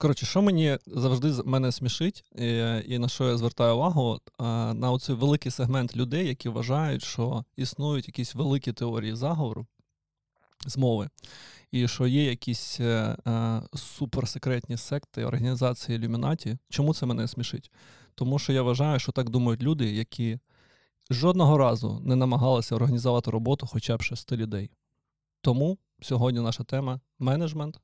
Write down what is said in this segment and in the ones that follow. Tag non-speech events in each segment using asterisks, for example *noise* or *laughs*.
Коротше, що мені завжди мене смішить, і, і на що я звертаю увагу, на оцей великий сегмент людей, які вважають, що існують якісь великі теорії заговору змови, і що є якісь е, е, суперсекретні секти, організації ілюмінаті. Чому це мене смішить? Тому що я вважаю, що так думають люди, які жодного разу не намагалися організувати роботу хоча б шести людей. Тому сьогодні наша тема менеджмент.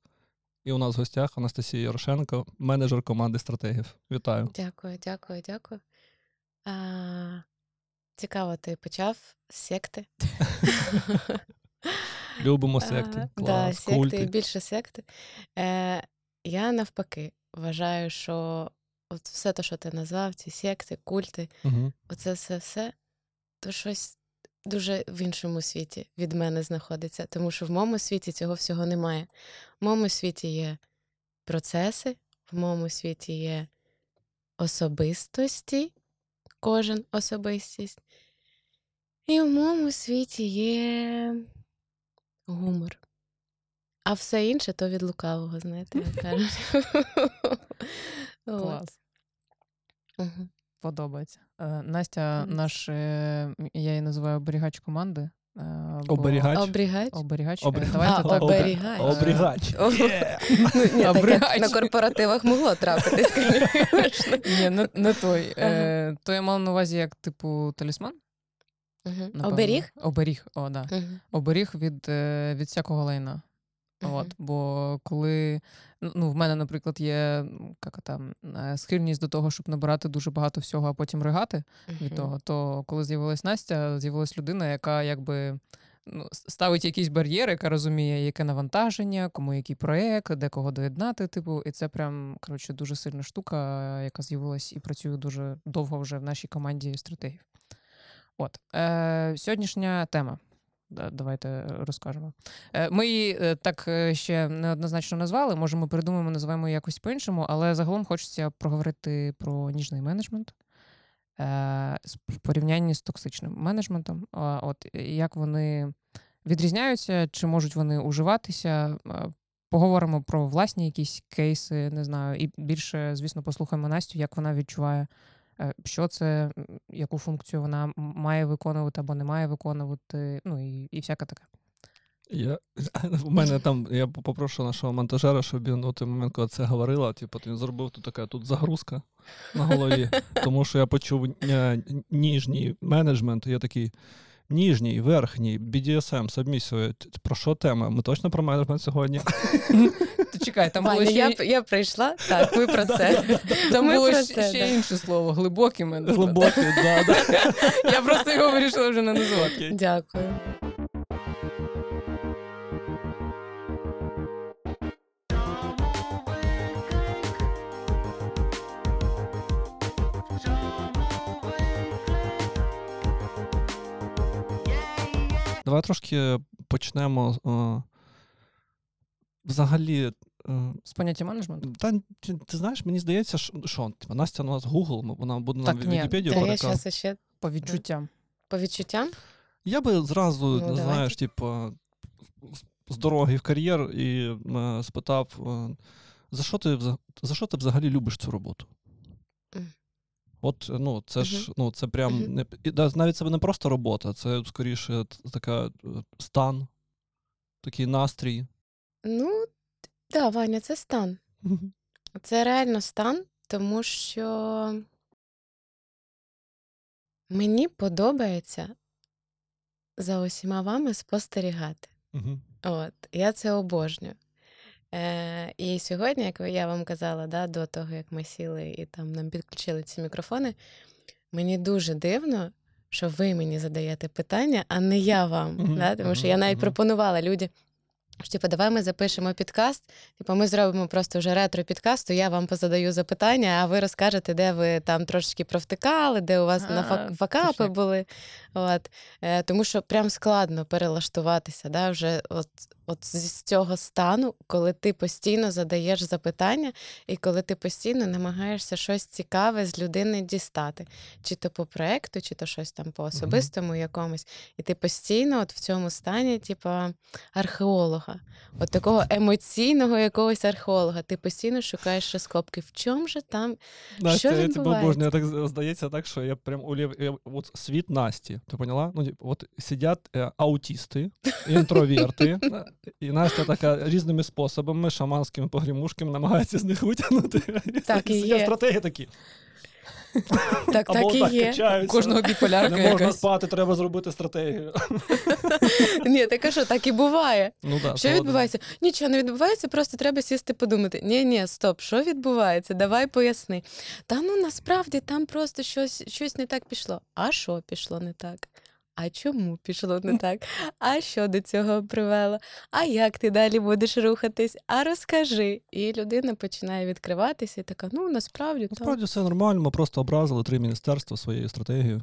І у нас в гостях Анастасія Ярошенко, менеджер команди стратегів. Вітаю. Дякую, дякую, дякую. А, цікаво, ти почав з секти. *laughs* Любимо секти. Клас, да, секти, культи. більше секти. Е, я навпаки вважаю, що от все те, що ти назвав, ці секти, культи, Угу. оце все все, то щось дуже в іншому світі від мене знаходиться. Тому що в моєму світі цього всього немає. В моєму світі є процеси, в моєму світі є особистості, кожен особистість. І в моєму світі є гумор. А все інше то від лукавого, знаєте, як кажуть. *laughs* Клас. Мгм. Подобається. Е, Настя, наш, е, я її називаю оберігач команди. е, бо- Оберігач. Оберігач. Обрі- Е, Давайте А, так. обе- оберігач. Обрігач. Ну, ні, таке на корпоративах могло трапитись, звісно. Ні, не, не той. То я мав на увазі як, типу, талісман. Оберіг? Оберіг, о, да. Оберіг від, від всякого лайна. От, бо коли ну, в мене, наприклад, є як там, е, схильність до того, щоб набирати дуже багато всього, а потім ригати від того, то коли з'явилась Настя, з'явилась людина, яка якби ну, ставить якісь бар'єри, яка розуміє, яке навантаження, кому який проєкт, де кого доєднати. Типу, і це прям коротше дуже сильна штука, яка з'явилась і працює дуже довго вже в нашій команді стратегів. От е, сьогоднішня тема. Да, Давайте розкажемо. Е, Ми її е, так е, ще неоднозначно назвали. Може, ми придумаємо, називаємо її якось по-іншому, але загалом хочеться проговорити про ніжний менеджмент е, в порівнянні з токсичним менеджментом. От як вони відрізняються, чи можуть вони уживатися? Е, Поговоримо про власні якісь кейси, не знаю, і більше, звісно, послухаємо Настю, як вона відчуває, е, що це, яку функцію вона має виконувати або не має виконувати, ну і, і всяке таке. Я, *laughs* у мене там, я попрошу нашого монтажера, щоб він у той момент, коли це говорила, типу, він зробив тут така тут загрузка на голові. *laughs* Тому що я почув е, ніжній менеджмент, і я такий. Ніжній, верхній, BDSM, сабмісію. Про що тема? Ми точно про менеджмент сьогодні? Ти чекай, там було ще, я, я прийшла, так, ви про *laughs* це. там було ще, інше слово глибокий менеджмент. Глибокий, да, да. *laughs* Я просто його вирішила вже не називати. Дякую. Давай трошки почнемо. е, Взагалі, е, З поняття менеджменту? та ти, ти знаєш, мені здається, що, що типу, Настя у нас Google, вона буде нам Так, ні, Вікіпедію Та я зараз ще По відчуттям. по відчуттям. Я би зразу, Ну, давайте. знаєш, типу, з- з дороги в кар'єр і е, спитав, е, за що ти за що ти взагалі любиш цю роботу? От, ну, це ж, ну, це прям не навіть це не просто робота, це скоріше така е, стан, такий настрій. Ну, да, Ваня, це стан. Це реально стан, тому що мені подобається за усіма вами спостерігати. От, я це обожнюю. Е, і сьогодні, як я вам казала, да, до того, як ми сіли і там нам підключили ці мікрофони, мені дуже дивно, що ви мені задаєте питання, а не я вам. Мгм, Да? Тому що я навіть мгм. пропонувала людям, що типу, давай ми запишемо підкаст, типу, ми зробимо просто вже ретро-підкаст, то я вам позадаю запитання, а ви розкажете, де ви там трошечки провтикали, де у вас на А, фак- факапи були. От. Е, тому що прям складно перелаштуватися. Да? Вже от от з цього стану, коли ти постійно задаєш запитання, і коли ти постійно намагаєшся щось цікаве з людини дістати, чи то по проекту, чи то щось там по особистому якомусь. І ти постійно от в цьому стані, типа археолога, от такого емоційного якогось археолога. Ти постійно шукаєш розкопки. В чому же там Настя, я тебе обожнюю. Так здається так, що я прям улів... я- от світ Насті. Ти поняла? Ну, типу, от сидять е, аутісти, *laughs* інтроверти, е, і Настя така різними способами, шаманськими погрімушками, намагається з них витягнути. Так і є. стратегії такі. так, Або так і так є. Качаються. кожного біполярка Не можна якась. спати, треба зробити стратегію. Ні, так а що, так і буває. Ну, да, Що згоден. відбувається? Нічого не відбувається, просто треба сісти подумати. Ні, ні, стоп, що відбувається? Давай поясни. Та ну насправді там просто щось, щось не так пішло. А що пішло не так? А чому пішло не так? А що до цього привело? А як ти далі будеш рухатись? А розкажи. І людина починає відкриватися і така: ну насправді там. Насправді все нормально, ми просто образили три міністерства своєю стратегією.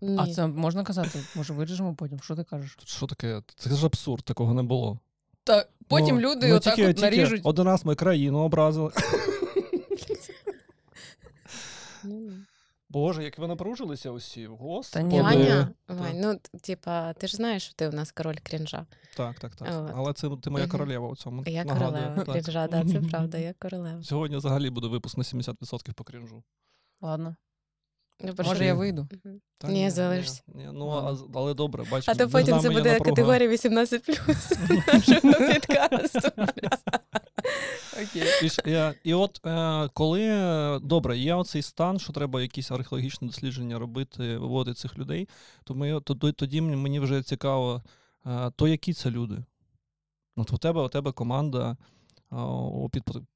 Ні. А це можна казати? Може, виріжемо потім? Що ти кажеш? Що таке? Це ж абсурд, такого не було. Та потім Ну, люди ну, отак тільки, от тільки наріжуть. Один раз ми країну образили. Ну, ну. Боже, як ви напружилися усі, господи. ні, Ваня, Вань, ну типа, ти ж знаєш, що ти у нас король крінжа. Так, так, так. От. Але це ти моя королева у цьому. Я нагадую. королева Так. крінжа, да, це правда, я королева. Сьогодні взагалі буде випуск на 70% по крінжу. Ладно. Ну, Може, я вийду. Мгм. Та Ні, залишся. Ні, ну, а, але добре, бач, А то між потім нами це є буде напруга. категорія 18 *laughs* нашого підкасту. Окей. І, от е, коли е, добре, є оцей стан, що треба якісь археологічні дослідження робити, виводити цих людей, то ми то, то- тоді мені- вже цікаво, е, то які це люди? От у тебе, у тебе команда у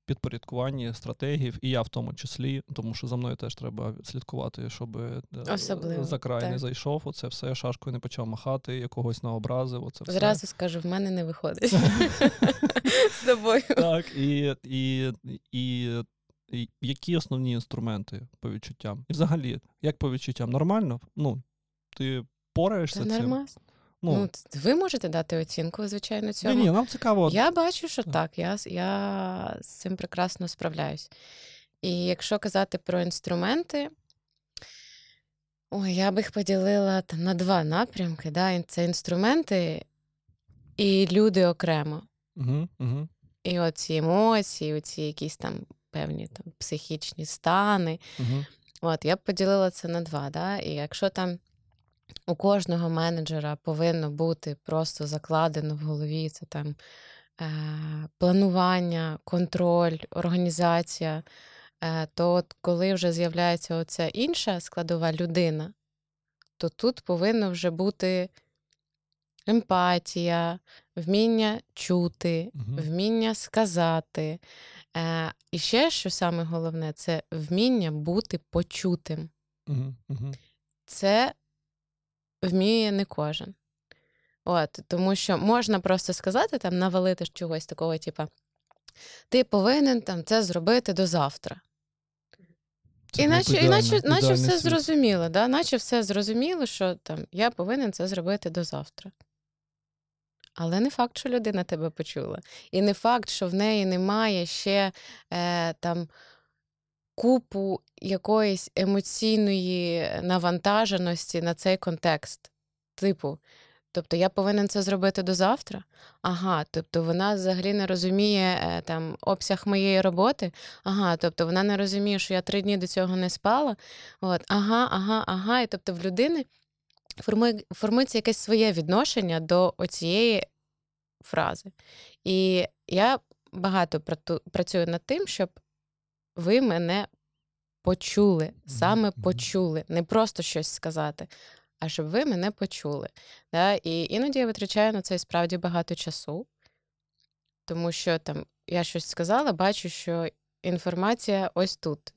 підпорядкуванні стратегів, і я в тому числі, тому що за мною теж треба слідкувати, щоб е, Особливо, за край не зайшов. Оце все шашкою не почав махати, якогось наобразив. Оце все. Зразу скажу, в мене не виходить *laughs* з тобою. Так, і, і, і, які основні інструменти по відчуттям? І взагалі, як по відчуттям? Нормально? Ну, ти пораєшся цим? нормально. Ну, Ну, ви можете дати оцінку, звичайно, ні, цьому. ні, нам цікаво. Я бачу, що Так. так, я, я з цим прекрасно справляюсь. І якщо казати про інструменти, ой, я б їх поділила там, на два напрямки. Да? Це інструменти і люди окремо. Угу, угу. І оці емоції, оці якісь там певні там, психічні стани. Угу. От, я б поділила це на два. Да? І якщо там у кожного менеджера повинно бути просто закладено в голові це там е, планування, контроль, організація, е, то от коли вже з'являється оця інша складова людина, то тут повинно вже бути емпатія, вміння чути, Мгм. вміння сказати. Е, і ще, що саме головне, це вміння бути почутим. Угу. Угу. Це вміє не кожен. От, тому що можна просто сказати, там, навалити чогось такого, типу, ти повинен там це зробити до завтра. Іначе, іначе, іначе все зрозуміло, да? наче все зрозуміло, що там я повинен це зробити до завтра. Але не факт, що людина тебе почула. І не факт, що в неї немає ще е, там купу якоїсь емоційної навантаженості на цей контекст. Типу, тобто я повинен це зробити до завтра. Ага, тобто вона взагалі не розуміє е, там обсяг моєї роботи. Ага, тобто вона не розуміє, що я три дні до цього не спала. От, ага, ага, ага. І тобто в людини формує, формується якесь своє відношення до оцієї фрази. І я багато працюю над тим, щоб ви мене почули, саме почули, не просто щось сказати, а щоб ви мене почули. Да? І іноді я витрачаю на це справді багато часу, тому що там я щось сказала, бачу, що інформація ось тут.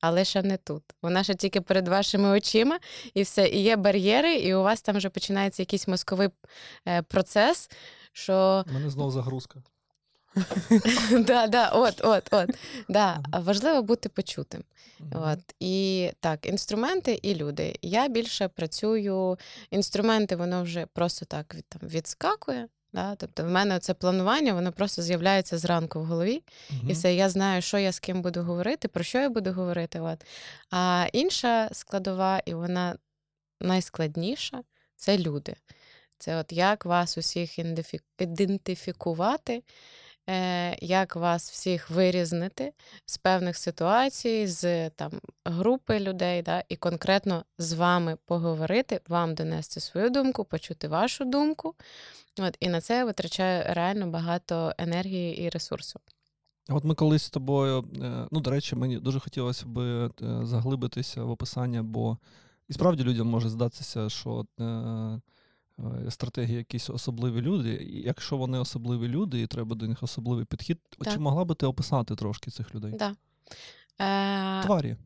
Але ще не тут. Вона ще тільки перед вашими очима, і все. І є бар'єри, і у вас там вже починається якийсь мозковий е, процес, що У мене знову загрузка. Да, да, от, от, от. Да, Важливо бути почутим. От. І так, інструменти і люди. Я більше працюю. Інструменти, воно вже просто так від, там, відскакує. Да? Тобто, в мене це планування, воно просто з'являється зранку в голові, і все, я знаю, що я з ким буду говорити, про що я буду говорити. От. А інша складова, і вона найскладніша це люди. Це от як вас усіх ідентифікувати, як вас всіх вирізнити з певних ситуацій, з там, групи людей, да, і конкретно з вами поговорити, вам донести свою думку, почути вашу думку. От, і на це я витрачаю реально багато енергії і ресурсу. От ми колись з тобою, е, ну, до речі, мені дуже хотілося б е, заглибитися в описання, бо і справді людям може здатися, що е, е, стратегії якісь особливі люди. І якщо вони особливі люди, і треба до них особливий підхід, от чи могла би ти описати трошки цих людей? Да. Е, Тварі.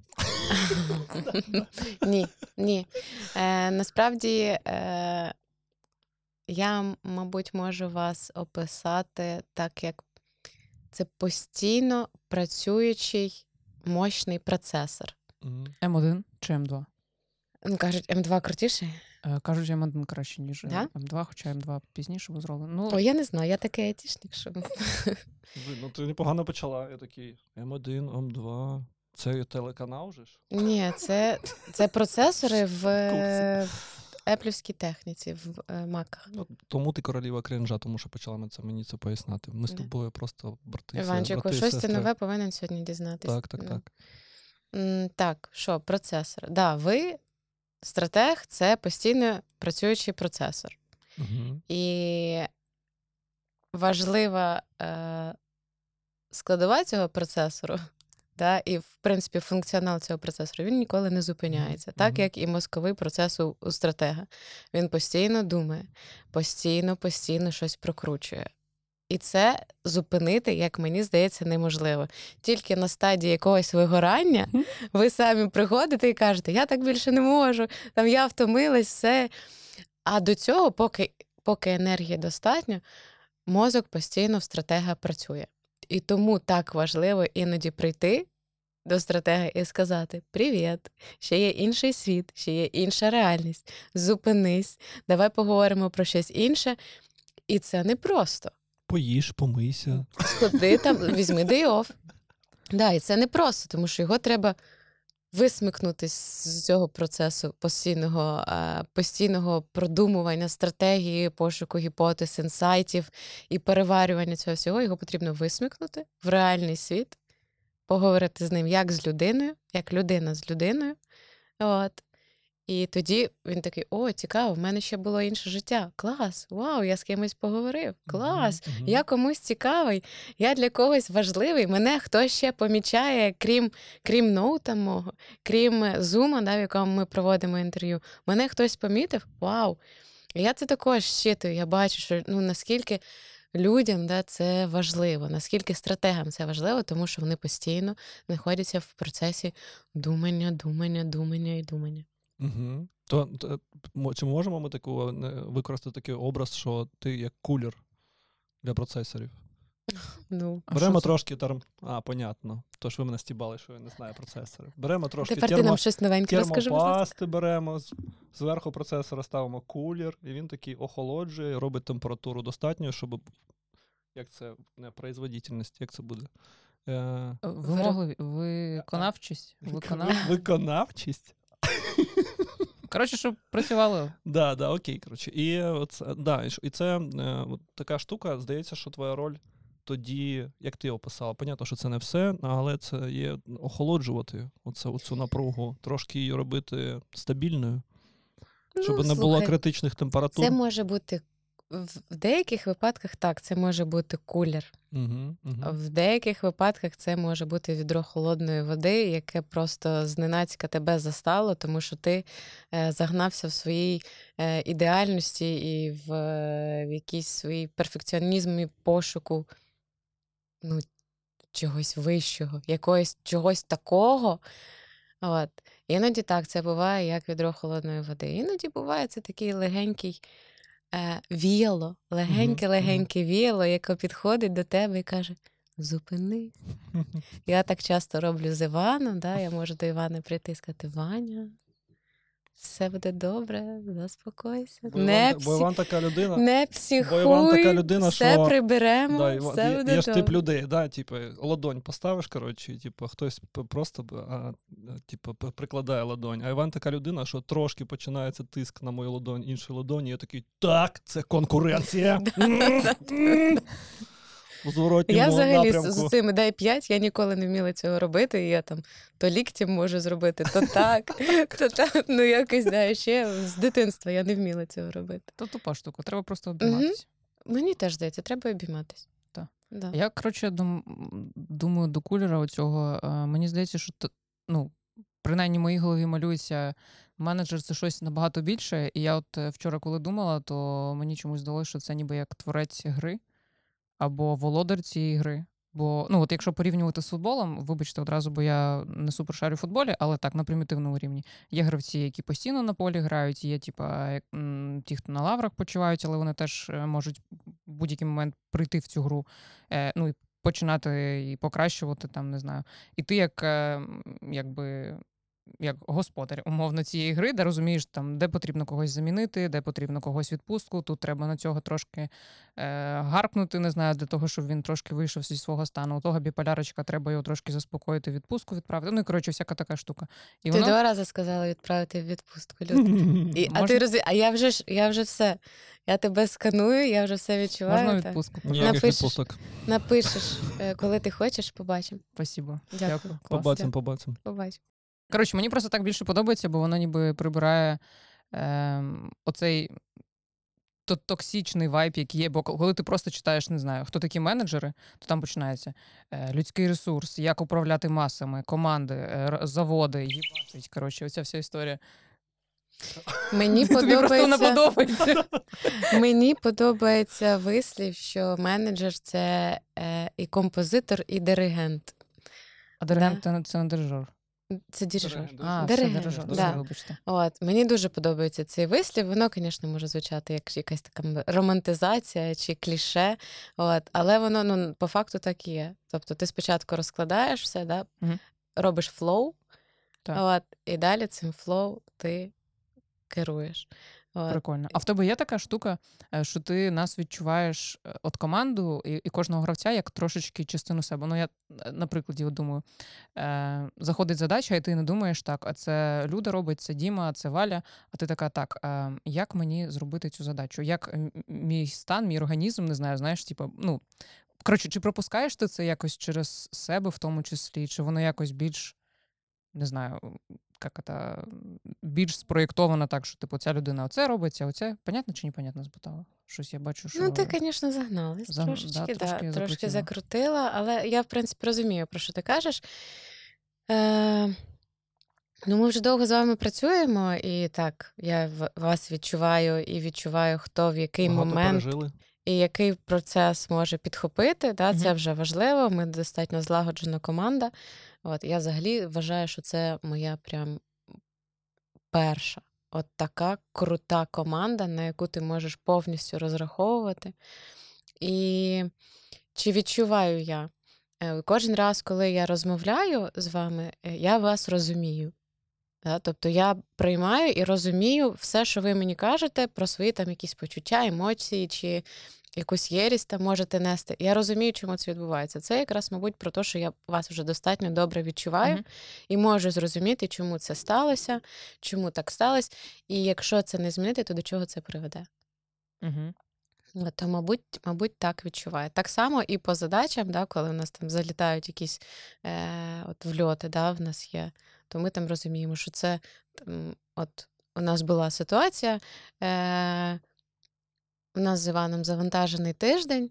*laughs* ні, ні. Е, насправді е, я, мабуть, можу вас описати так, як це постійно працюючий мощний процесор. М1 чи М2? Ну, кажуть, М2 крутіший. Е, Кажуть, М1 краще, ніж Да? М2, хоча М2 пізніше був зроблений. Ну, О, я не знаю, я такий айтішник, що *laughs* Ну, ти непогано почала. Я такий М1, М2. Це телеканал же ж? ні, це, це процесори в еплівській техніці, в е, маках. Ну, тому ти королева кринжа, тому що почала ми це, мені це поясняти. Ми з тобою просто брати. Іванчику, щось ти нове повинен сьогодні дізнатися. Так, так, Ну. так. Так, що, процесор. Да, ви, стратег, це постійно працюючий процесор. Угу. І важлива е, складова цього процесору, *laughs* да, і, в принципі, функціонал цього процесору він ніколи не зупиняється, так мгм. як і мозковий процес у, у стратега. Він постійно думає, постійно, постійно щось прокручує. І це зупинити, як мені здається, неможливо. Тільки на стадії якогось вигорання ви самі приходите і кажете, я так більше не можу, там я втомилась, все. А до цього, поки, поки енергії достатньо, мозок постійно в стратега працює. І тому так важливо іноді прийти до стратега і сказати: Привіт, ще є інший світ, ще є інша реальність. Зупинись, давай поговоримо про щось інше. І це не просто. Поїж, помийся. Сходи там, візьми day off. Да, і це не просто, тому що його треба висмикнути з цього процесу постійного, е, постійного продумування стратегії, пошуку гіпотез, інсайтів і переварювання цього всього. Його потрібно висмикнути в реальний світ, поговорити з ним як з людиною, як людина з людиною. От. І тоді він такий: о, цікаво, в мене ще було інше життя. Клас, вау, я з кимось поговорив. Клас. Мгм. Я комусь цікавий, я для когось важливий. Мене хтось ще помічає, крім крім ноута мого, крім е, зума, да, в якому ми проводимо інтерв'ю. Мене хтось помітив. Вау! Я це також щитую. Я бачу, що ну наскільки людям да, це важливо, наскільки стратегам це важливо, тому що вони постійно знаходяться в процесі думання, думання, думання і думання. Угу. То, то чи можемо ми таку е, використати такий образ, що ти як кулер для процесорів? Ну, Беремо трошки терм. А, понятно. Тож ви мене стібали, що я не знаю процесори. Беремо трошки тепер ти нам щось новеньке розкажи. будь термопасти беремо, зверху процесора ставимо кулер, і він такий охолоджує, робить температуру достатньою, щоб. Як це не производительність, як це буде? Е... Вимогливі, виконавчість, виконав... *laughs* Виконавчість? Коротше, щоб працювало. Да, да, окей, коротше. І, оце, да, і це е, от така штука, здається, що твоя роль тоді, як ти описала, понятно, що це не все, але це є охолоджувати оце, оцю напругу, трошки її робити стабільною, щоб Ну, не було критичних температур. Це може бути в деяких випадках так, це може бути кулер. Угу, угу. В деяких випадках це може бути відро холодної води, яке просто зненацька тебе застало, тому що ти е, загнався в своїй е, ідеальності і в, е, в якійсь своїй перфекціонізмі пошуку ну, чогось вищого, якогось чогось такого. От. Іноді так, це буває як відро холодної води. Іноді буває це такий легенький віяло, легеньке-легеньке віяло, яке підходить до тебе і каже: Зупини. *laughs* Я так часто роблю з Іваном, да? я можу до Івана прийти і сказати: Ваня, все буде добре, заспокойся. Бо Не, Іван, бо Іван така людина. не Бо Іван така людина, все що- приберемо, Да, Іван, все є, буде є ж тип людей, да, типу, ладонь поставиш, коротше, типу, хтось просто а, типу, прикладає ладонь. А Іван така людина, що трошки починається тиск на мою ладонь, іншій ладоні, я такий, так, це конкуренція. *laughs* У зворотньому Я взагалі з, напрямку. з цими дай 5, я ніколи не вміла цього робити. І я там то ліктем можу зробити, то *laughs* так, то так. Ну якось да, ще з дитинства я не вміла цього робити. То тупа штука, треба просто обійматися. Мені теж здається, треба обійматися. Так. Да. Я, коротше, дум, думаю, до кулера оцього, е, мені здається, що т- ну, принаймні в моїй голові малюється менеджер це щось набагато більше. І я от е, вчора, коли думала, то мені чомусь здалося, що це ніби як творець гри або володар цієї гри. Бо, ну, от якщо порівнювати з футболом, вибачте одразу, бо я не супер шарю в футболі, але так, на примітивному рівні. Є гравці, які постійно на полі грають, є, типа, ті, хто на лаврах почувають, але вони теж е, можуть в будь-який момент прийти в цю гру, е, ну і починати і покращувати, там, не знаю. І ти як, е, якби. Як господар умовно цієї гри, де розумієш, там, де потрібно когось замінити, де потрібно когось відпустку. Тут треба на цього трошки е, гаркнути, не знаю, для того, щоб він трошки вийшов зі свого стану. У того біполярочка треба його трошки заспокоїти, відпустку відправити. Ну і коротше, всяка така штука. І Ти воно два рази сказала відправити в відпустку. І, а ти Можна? а я вже ж я вже все. Я тебе сканую, я вже все відчуваю. можна відпустку. Напишеш. Напишеш, коли ти хочеш, побачимо. Дякую. Дякую. Побачимо, побачимо. Побачимо. Коротше, мені просто так більше подобається, бо воно ніби прибирає ем, оцей то- токсичний вайб, який є. Бо коли ти просто читаєш, не знаю, хто такі менеджери, то там починається е, людський ресурс, як управляти масами, команди, е, заводи, їбачить. Коротше, оця вся історія. Мені *laughs* подобається, *laughs* мені подобається вислів, що менеджер це е, і композитор, і диригент. А диригент це не дирижер. Це дирижер. А, це Диригент, дирижер. да. Вибачте. От мені дуже подобається цей вислів. Воно, звісно, може звучати як якась така романтизація чи кліше. От, але воно ну по факту так і є. Тобто, ти спочатку розкладаєш все, да? Угу. робиш flow, Так. от, і далі цим flow ти керуєш. Прикольно. А в тебе є така штука, е, що ти нас відчуваєш е, от команду і, і кожного гравця як трошечки частину себе. Ну, я е, на прикладі от думаю, е, заходить задача, і ти не думаєш так, а це Люда робить, це Діма, це Валя. А ти така, так, е, як мені зробити цю задачу? Як мій стан, мій організм, не знаю, знаєш, типу, ну. Коротше, чи пропускаєш ти це якось через себе, в тому числі, чи воно якось більш, не знаю, як це, більш спроєктовано так, що типу ця людина оце робить, а оце понятно чи непонятно збутала? Щось я бачу, що Ну, ти, звісно, загналась Заг- трошечки, да, да, трошки трошки, закрутила. закрутила, але я, в принципі, розумію, про що ти кажеш. Е, ну, ми вже довго з вами працюємо, і так, я вас відчуваю і відчуваю, хто в який Багато момент пережили. І який процес може підхопити. Да, Це вже важливо. Ми достатньо злагоджена команда. От я взагалі вважаю, що це моя прям перша. От така крута команда, на яку ти можеш повністю розраховувати. І чи відчуваю я? Е, Кожен раз, коли я розмовляю з вами, е, я вас розумію. Да? Тобто я приймаю і розумію все, що ви мені кажете про свої там якісь почуття, емоції чи якусь єрість там можете нести. Я розумію, чому це відбувається. Це якраз, мабуть, про те, що я вас вже достатньо добре відчуваю Мгм. і можу зрозуміти, чому це сталося, чому так сталося. І якщо це не змінити, то до чого це приведе? От, То, мабуть, мабуть, так відчуваю. Так само і по задачам, да, коли в нас там залітають якісь е, от вльоти, да, в нас є, то ми там розуміємо, що це там, от у нас була ситуація. Е, у нас з Іваном завантажений тиждень,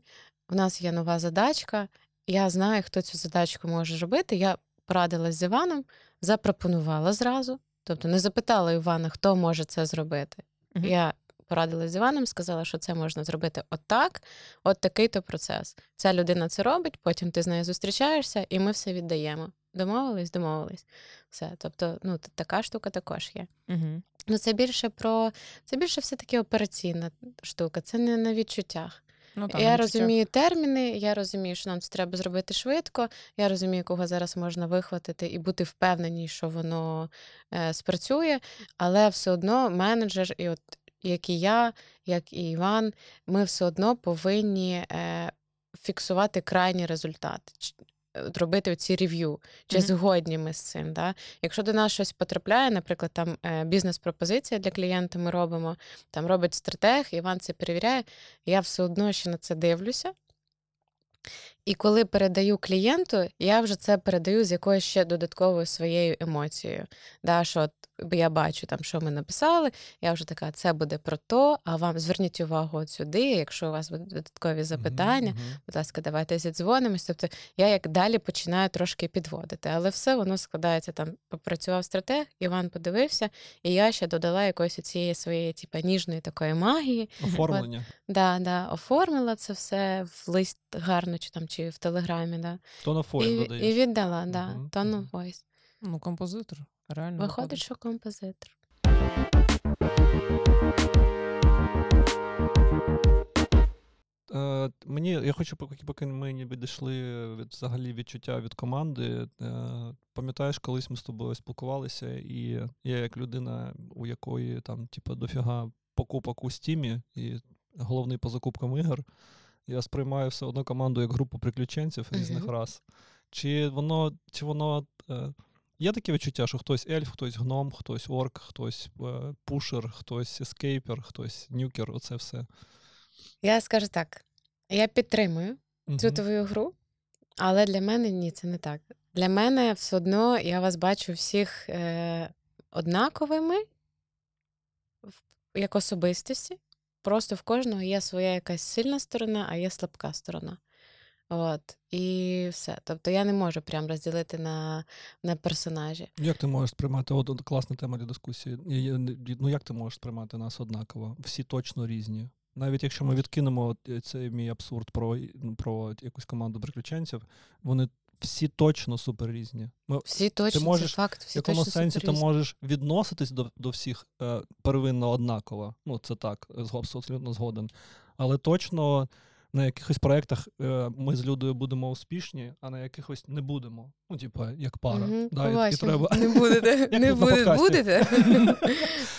у нас є нова задачка. Я знаю, хто цю задачку може робити. Я порадилась з Іваном, запропонувала зразу. Тобто не запитала Івана, хто може це зробити. Мгм. Я порадилась з Іваном, сказала, що це можна зробити отак, от такий то процес. Ця людина це робить, потім ти з нею зустрічаєшся, і ми все віддаємо. Домовились, домовились. Все. Тобто, ну, така штука також є. Угу. Ну, це більше про це більше все-таки операційна штука, це не на відчуттях. Ну, та, я розумію терміни, я розумію, що нам це треба зробити швидко. Я розумію, кого зараз можна вихватити і бути впевнені, що воно е, спрацює. Але все одно менеджер, і от як і я, як і Іван, ми все одно повинні е, фіксувати крайній результат. Ч- е, от Робити ці рев'ю, чи Мгм. згодні ми з цим. Да? Якщо до нас щось потрапляє, наприклад, там е, бізнес-пропозиція для клієнта ми робимо, там робить стратег, Іван це перевіряє, я все одно ще на це дивлюся. І коли передаю клієнту, я вже це передаю з якоюсь ще додатковою своєю емоцією. Да, що от я бачу, там, що ми написали, я вже така, це буде про то, а вам зверніть увагу от сюди, якщо у вас будуть додаткові запитання, Мгм, мгм. будь ласка, давайте зідзвонимось. Тобто я як далі починаю трошки підводити, але все воно складається там. Попрацював стратег, Іван подивився, і я ще додала якоїсь цієї своєї, типу, ніжної такої магії. Оформлення. Да, да, оформила це все в лист гарно, чи там чи в телеграмі, да. То на фоє І, додаєш. і віддала, да, тону мгм. voice. Ну, композитор. Реально. Виходить, що композитор. Е, мені, я хочу, поки, поки ми не відійшли від взагалі відчуття від команди. Е, пам'ятаєш, колись ми з тобою спілкувалися, і я, як людина, у якої там, типу, дофіга покупок у стімі, і головний по закупкам ігор, я сприймаю все одно команду як групу приключенців різних рас. Чи воно, чи воно е, є таке відчуття, що хтось ельф, хтось гном, хтось орк, хтось е, пушер, хтось ескейпер, хтось нюкер, оце все. Я скажу так: я підтримую цю твою гру, але для мене ні, це не так. Для мене все одно я вас бачу всіх е, однаковими як особистості. Просто в кожного є своя якась сильна сторона, а є слабка сторона. От, і все. Тобто я не можу прям розділити на, на персонажі. Як ти можеш сприймати от, класна тема для дискусії? Ну як ти можеш сприймати нас однаково? Всі точно різні. Навіть якщо ми відкинемо е, цей мій абсурд про, ну, про якусь команду приключенців, вони всі точно супер різні. Ми, Всі точно, можеш це факт, в якому точно сенсі ти можеш відноситись до, до всіх е, первинно однаково. Ну, це так, абсолютно згоден. Але точно на якихось проєктах е, ми з Людою будемо успішні, а на якихось не будемо. Ну, типа, як пара. Мгм, да, і- і, треба... Не будете, *laughs* не буде, будете.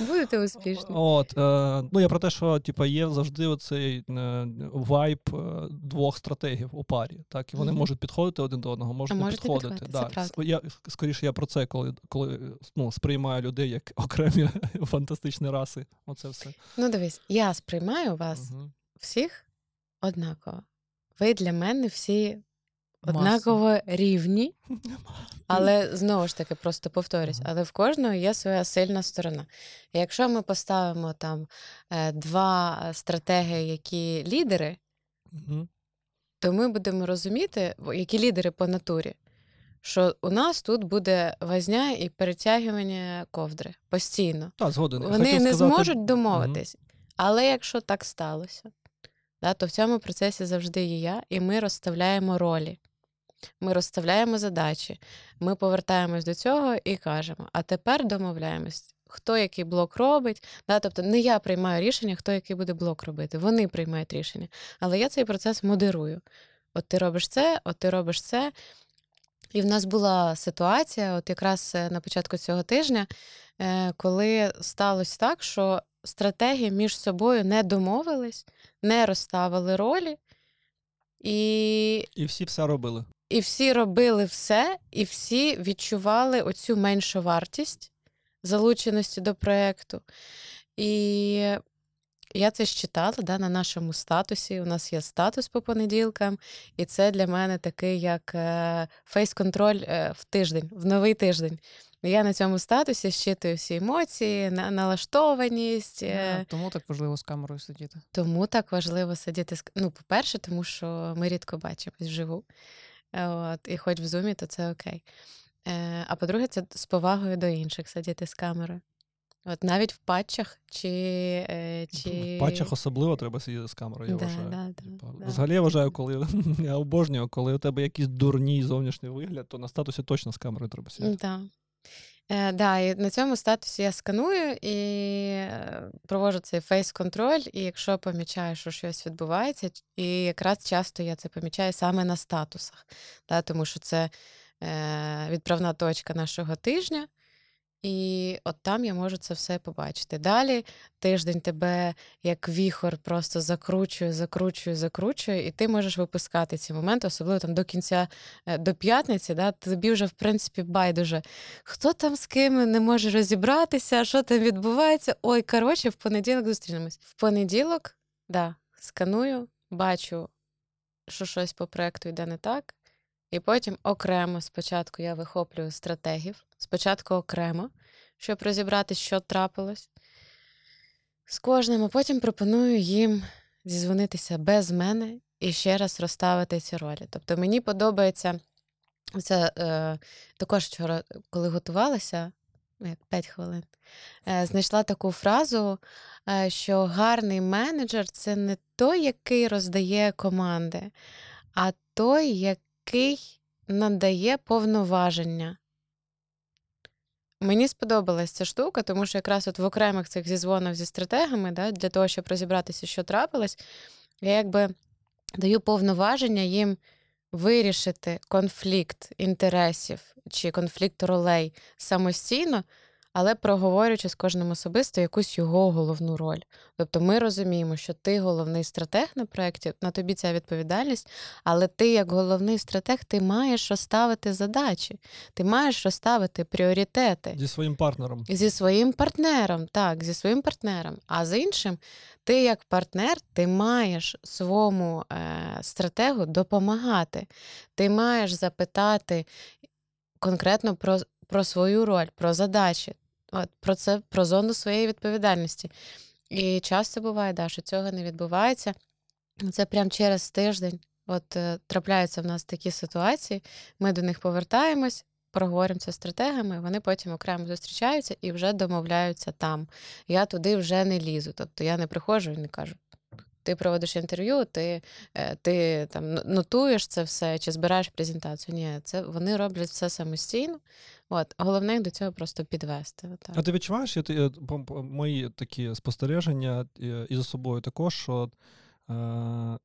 *laughs* будете успішні. От, е, ну я про те, що типа, є завжди оцей е, вайб двох стратегів у парі. Так, і вони можуть підходити один до одного, можуть А не підходити. Да. Я, скоріше, я про це, коли, коли ну, сприймаю людей як *laughs* окремі фантастичні раси. Оце все. Ну, дивись, я сприймаю вас всіх однаково. Ви для мене всі Маса. однаково рівні, *laughs* але знову ж таки, просто повторюсь, але в кожного є своя сильна сторона. І якщо ми поставимо там е, два стратеги, які лідери, то ми будемо розуміти, які лідери по натурі, що у нас тут буде возня і перетягування ковдри постійно. Так, згоден. Вони хотів не сказати- зможуть домовитись. Але якщо так сталося, да, то в цьому процесі завжди є я, і ми розставляємо ролі. Ми розставляємо задачі, ми повертаємось до цього і кажемо: а тепер домовляємось, хто який блок робить. Да? Тобто не я приймаю рішення, хто який буде блок робити. Вони приймають рішення. Але я цей процес модерую. От ти робиш це, от ти робиш це. І в нас була ситуація, от якраз е, на початку цього тижня, е, коли сталося так, що стратегії між собою не домовились, не розставили ролі, і, І всі все робили. і всі робили все, і всі відчували оцю меншу вартість залученості до проєкту. І я це считала да, на нашому статусі. У нас є статус по понеділкам, і це для мене такий як е, фейс-контроль е, в тиждень, в новий тиждень. Я на цьому статусі щитую всі емоції, на- налаштованість. е, А, Тому так важливо з камерою сидіти. тому так важливо сидіти. Ну, по-перше, тому що ми рідко бачимось вживу. От, і хоч в зумі, то це окей. Е, а по-друге, це з повагою до інших сидіти з камерою. От навіть в патчах чи. Е, чи... В патчах особливо треба сидіти з камерою, я Да, вважаю. да, да, Типа, да. Взагалі я вважаю, коли *laughs* я обожнюю, коли у тебе якийсь дурній зовнішній вигляд, то на статусі точно з камерою треба сидіти. Да. Е, да, і на цьому статусі я сканую і е, проводжу цей фейс-контроль, і якщо помічаю, що щось відбувається, і якраз часто я це помічаю саме на статусах, да, тому що це е, відправна точка нашого тижня, і от там я можу це все побачити. Далі тиждень тебе як віхор просто закручує, закручує, закручує, і ти можеш випускати ці моменти, особливо там до кінця, е, до п'ятниці, да, тобі вже в принципі байдуже хто там з ким не може розібратися, що там відбувається. Ой, коротше, в понеділок зустрінемось. В понеділок, да, сканую, бачу, що щось по проекту йде не так. І потім окремо спочатку я вихоплюю стратегів, спочатку окремо, щоб розібрати, що трапилось з кожним, а потім пропоную їм зізвонитися без мене і ще раз розставити ці ролі. Тобто мені подобається це е, також вчора, коли готувалася, ну, як 5 хвилин, е, знайшла таку фразу, е, що гарний менеджер це не той, який роздає команди, а той, який надає повноваження. Мені сподобалась ця штука, тому що якраз от в окремих цих зізвонах зі стратегами, да, для того, щоб розібратися, що трапилось, я якби даю повноваження їм вирішити конфлікт інтересів чи конфлікт ролей самостійно, але проговорюючи з кожним особисто якусь його головну роль. Тобто ми розуміємо, що ти головний стратег на проєкті, на тобі ця відповідальність, але ти, як головний стратег, ти маєш розставити задачі, ти маєш розставити пріоритети Зі своїм партнером. зі своїм партнером, так, зі своїм партнером. А з іншим, ти як партнер, ти маєш своєму е, стратегу допомагати. Ти маєш запитати конкретно про, про свою роль, про задачі, от, про це, про зону своєї відповідальності. І часто буває, да, що цього не відбувається. Це прямо через тиждень. От е, трапляються в нас такі ситуації, ми до них повертаємось, проговоримо це з стратегами, вони потім окремо зустрічаються і вже домовляються там. Я туди вже не лізу. Тобто я не приходжу і не кажу. Ти проводиш інтерв'ю, ти, е, ти там нотуєш це все чи збираєш презентацію. Ні, це вони роблять все самостійно. От головне їх до цього просто підвести. Так. А ти відчуваєш, я, ти- мої такі спостереження е, і за собою також, що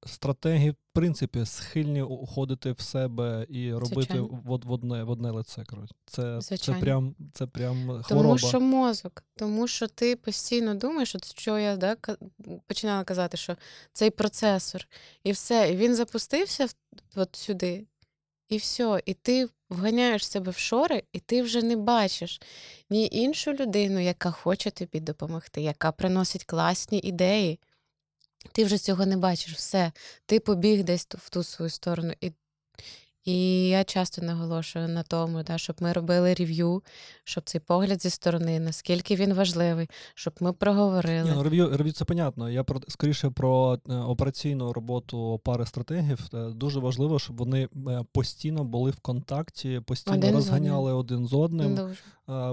стратегії, в принципі, схильні уходити в себе і робити в, в, одне, в одне лице. Це, це, прям, це прям хвороба. Тому що мозок, тому що ти постійно думаєш, от що я да, починала казати, що цей процесор, і все, і він запустився от сюди, і все, і ти вганяєш себе в шори, і ти вже не бачиш ні іншу людину, яка хоче тобі допомогти, яка приносить класні ідеї. Ти вже цього не бачиш, все. Ти побіг десь в ту свою сторону. І, і я часто наголошую на тому, да, щоб ми робили рев'ю, щоб цей погляд зі сторони, наскільки він важливий, щоб ми проговорили. Ні, ну, рев'ю, рев'ю це понятно. Я про скоріше про е, операційну роботу пари стратегів. Е, Дуже важливо, щоб вони е, постійно були в контакті, постійно Один з розганяли один з одним. Дуже.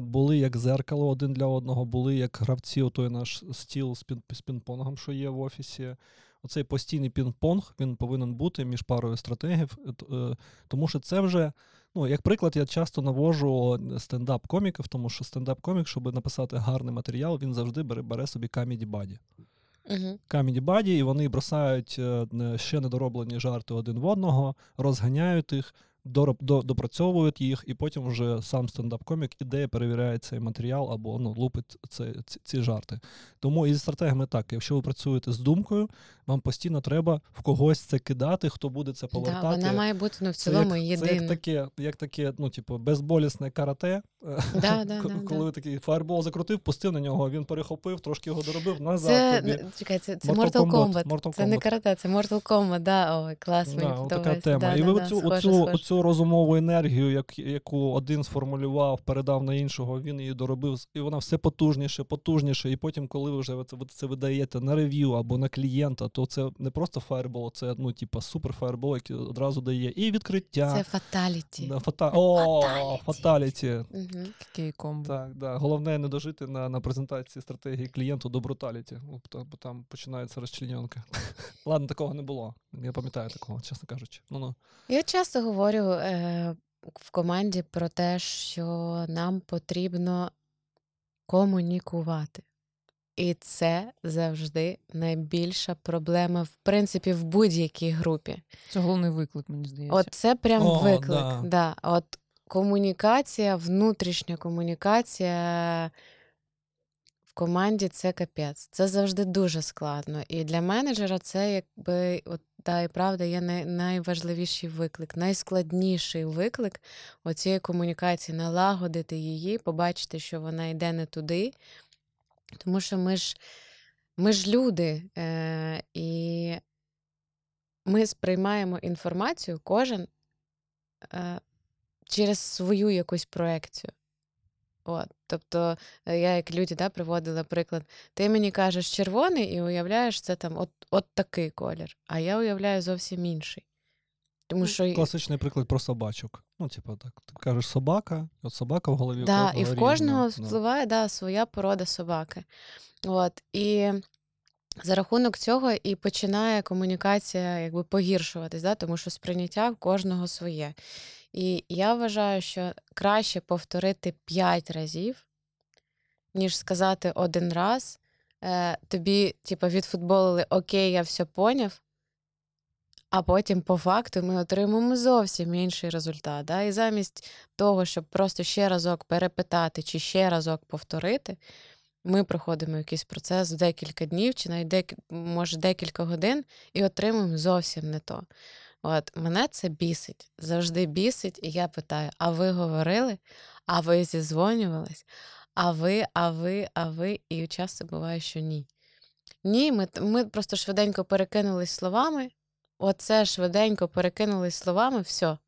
Були як зеркало один для одного, були як гравці, отой наш стіл з, пін, з пінг-понгом, що є в офісі. Оцей постійний пінг-понг він повинен бути між парою стратегів, е, е, тому що це вже. Ну, як приклад, я часто навожу стендап-коміків, тому що стендап-комік, щоб написати гарний матеріал, він завжди бере, бере собі comedy buddy. Comedy buddy, і вони бросають е, ще недороблені жарти один в одного, розганяють їх, допрацьовують їх, і потім вже сам стендап-комік іде, перевіряє цей матеріал або ну, лупить це, ці, ці жарти. Тому і зі стратегами так, якщо ви працюєте з думкою, вам постійно треба в когось це кидати, хто буде це Да, повертати. вона має бути ну, в Це цілому як, це як таке, як таке, ну, типу, безболісне карате. *laughs* Да, да, Ко- да, коли да. такий фаербол закрутив, пустив на нього, він перехопив, трошки його доробив, назад. Це, тобі. чекай, це, це Mortal Mortal Kombat, Kombat. Mortal Це не карате, це Mortal Kombat, да. Ой, клас, мені Да, така тема. Да, і да, ви да, оцю, оцю розумову енергію, як, яку один сформулював, передав на іншого, він її доробив, і вона все потужніше, потужніше. І потім, коли ви вже це, ви це видаєте на review або на клієнта, то це не просто fireball, це ну, типа супер fireball, який одразу дає і відкриття. Це fatality. Да, fata... О, Fatality. fatality. Угу. Так, да. Головне не дожити на, на презентації стратегії клієнту до brutality, бо бо там починається розчлененка. *laughs* Ладно, такого не було. Я пам'ятаю такого, чесно кажучи. Ну, ну. Я часто говорю, в команді про те, що нам потрібно комунікувати. І це завжди найбільша проблема, в принципі, в будь-якій групі. Це головний виклик, мені здається. От це прям О, виклик. да. Да. От комунікація, внутрішня комунікація команді це капець. Це завжди дуже складно. І для менеджера це якби от та і правда є най- найважливіший виклик, найскладніший виклик оцієї комунікації, налагодити її, побачити, що вона йде не туди. Тому що ми ж, ми ж люди, е, і ми сприймаємо інформацію кожен е, через свою якусь проекцію. От, тобто, е, я як люди да, приводила приклад, ти мені кажеш червоний і уявляєш, це там от, от такий колір, а я уявляю зовсім інший. Тому що Класичний приклад про собачок. Ну, типу, так. Ти кажеш собака, от собака в голові. да, кожного і в кожного да. впливає да, своя порода собаки. От, і за рахунок цього і починає комунікація якби погіршуватись, да, тому що сприйняття в кожного своє. І я вважаю, що краще повторити п'ять разів, ніж сказати один раз. Е, тобі, типу, відфутболили Окей, я все поняв. А потім, по факту, ми отримаємо зовсім інший результат. Да? І замість того, щоб просто ще разок перепитати чи ще разок повторити, ми проходимо якийсь процес в декілька днів, чи навіть дек... може декілька годин, і отримуємо зовсім не то. От мене це бісить, завжди бісить, і я питаю: а ви говорили? А ви зізвонювались? А ви, а ви, а ви? І часто буває, що ні. Ні, ми, ми просто швиденько перекинулись словами. Оце швиденько перекинулись словами, все.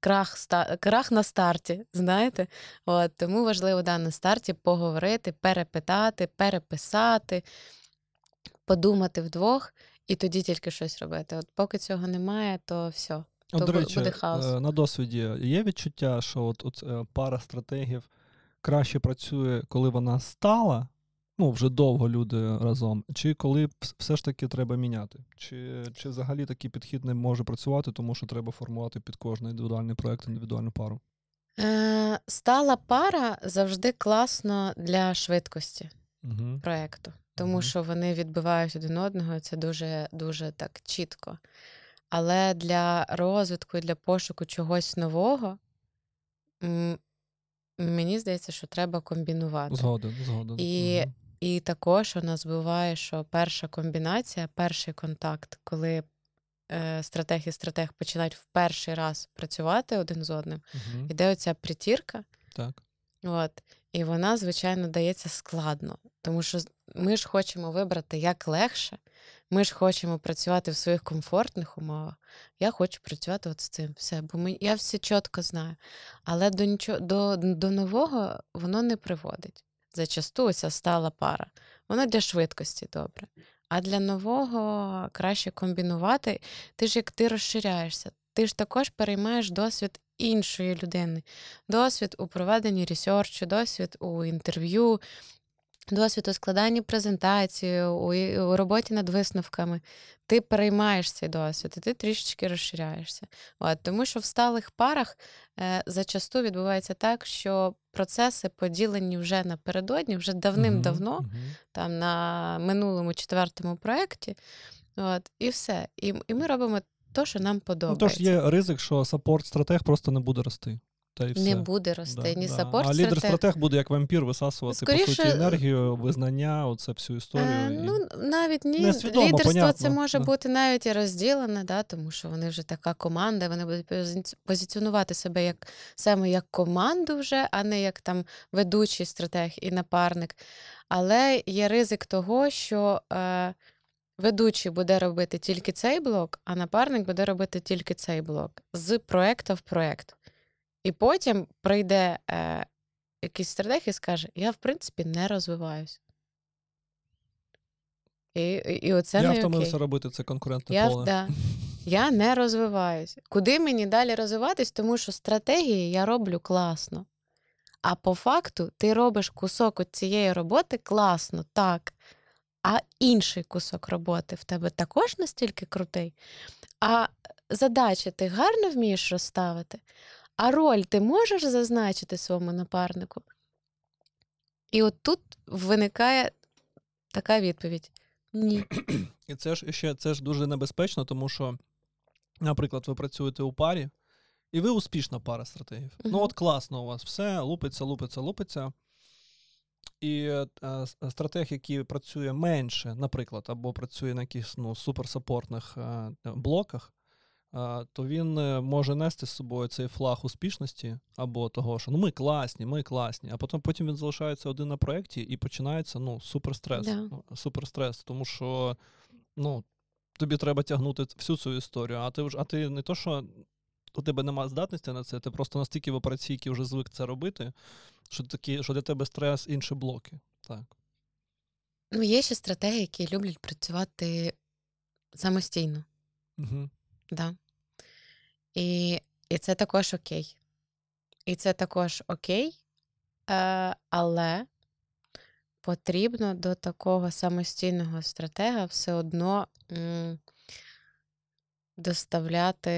Крах, ста... Крах на старті, знаєте? От, тому важливо да, на старті поговорити, перепитати, переписати, подумати вдвох, і тоді тільки щось робити. От поки цього немає, то все. То до речі, буде хаос. е, на досвіді є відчуття, що от, от е, пара стратегів краще працює, коли вона стала, ну вже довго люди разом, чи коли все ж таки треба міняти? Чи, чи взагалі такий підхід не може працювати, тому що треба формувати під кожний індивідуальний проект індивідуальну пару? Е, стала пара завжди класно для швидкості Угу. проєкту, тому Мгм. що вони відбивають один одного, і це дуже, дуже так чітко. Але для розвитку і для пошуку чогось нового м, мені здається, що треба комбінувати. Згоден, згоден. І, Мгм. і також у нас буває, що перша комбінація, перший контакт, коли е, стратег і стратег починають в перший раз працювати один з одним, Мгм. іде оця притірка, Так. от, і вона, звичайно, дається складно. Тому що ми ж хочемо вибрати як легше, ми ж хочемо працювати в своїх комфортних умовах. Я хочу працювати от з цим все, бо ми, я все чітко знаю. Але до, нічого, до, до нового воно не приводить. Зачасту ця стала пара. Вона для швидкості добре. А для нового краще комбінувати. Ти ж як ти розширяєшся, ти ж також переймаєш досвід іншої людини, досвід у проведенні ресерчу, досвід у інтерв'ю, досвід у складанні презентації, у, у роботі над висновками. Ти переймаєш цей досвід, і ти трішечки розширяєшся. От, тому що в сталих парах е, зачасту відбувається так, що процеси поділені вже напередодні, вже давним-давно, Мгм, мгм. там на минулому четвертому проєкті. От, і все. І, і ми робимо те, що нам Ну, подобається. тож є ризик, що саппорт-стратег просто не буде рости. Та і все. Не буде рости Да, ні да. саппорт, А лідер-стратег буде як вампір висасувати по суті енергію, визнання, оце всю історію. Е, і... ну, навіть ні. Несвідомо, Лідерство це може да. бути навіть і розділене, да, тому що вони вже така команда, вони будуть позиціонувати себе як саме як команду вже, а не як там ведучий стратег і напарник. Але є ризик того, що е, ведучий буде робити тільки цей блок, а напарник буде робити тільки цей блок з проекту в проект. І потім прийде е, якийсь стратег і скаже: Я, в принципі, не розвиваюсь. І, і, і оце Я не втомився окей. робити це конкурентне Я, поле. да, я не розвиваюсь. Куди мені далі розвиватись? Тому що стратегії я роблю класно. А по факту ти робиш кусок цієї роботи класно, так. А інший кусок роботи в тебе також настільки крутий. А задачі ти гарно вмієш розставити, А роль ти можеш зазначити своєму напарнику? І от тут виникає така відповідь: ні. *clears throat* І це ж ще це ж дуже небезпечно, тому що, наприклад, ви працюєте у парі, і ви успішна пара стратегів. Ну, от класно у вас все, лупиться, лупиться, лупиться. І е, стратег, який працює менше, наприклад, або працює на якихось ну, суперсапортних е, блоках, е, то він е, може нести з собою цей флаг успішності або того, що ну ми класні, ми класні. А потім потім він залишається один на проєкті і починається ну, суперстрес. Да. Ну, суперстрес, тому що ну, тобі треба тягнути всю цю історію, а ти вже, а ти не то, що у тебе немає здатності на це, ти просто настільки в операційки вже звик це робити, що такі, що для тебе стрес інші блоки. Так. Ну, є ще стратегії, які люблять працювати самостійно. Угу. Да. І, і це також окей. І це також окей, е, але потрібно до такого самостійного стратега все одно доставляти,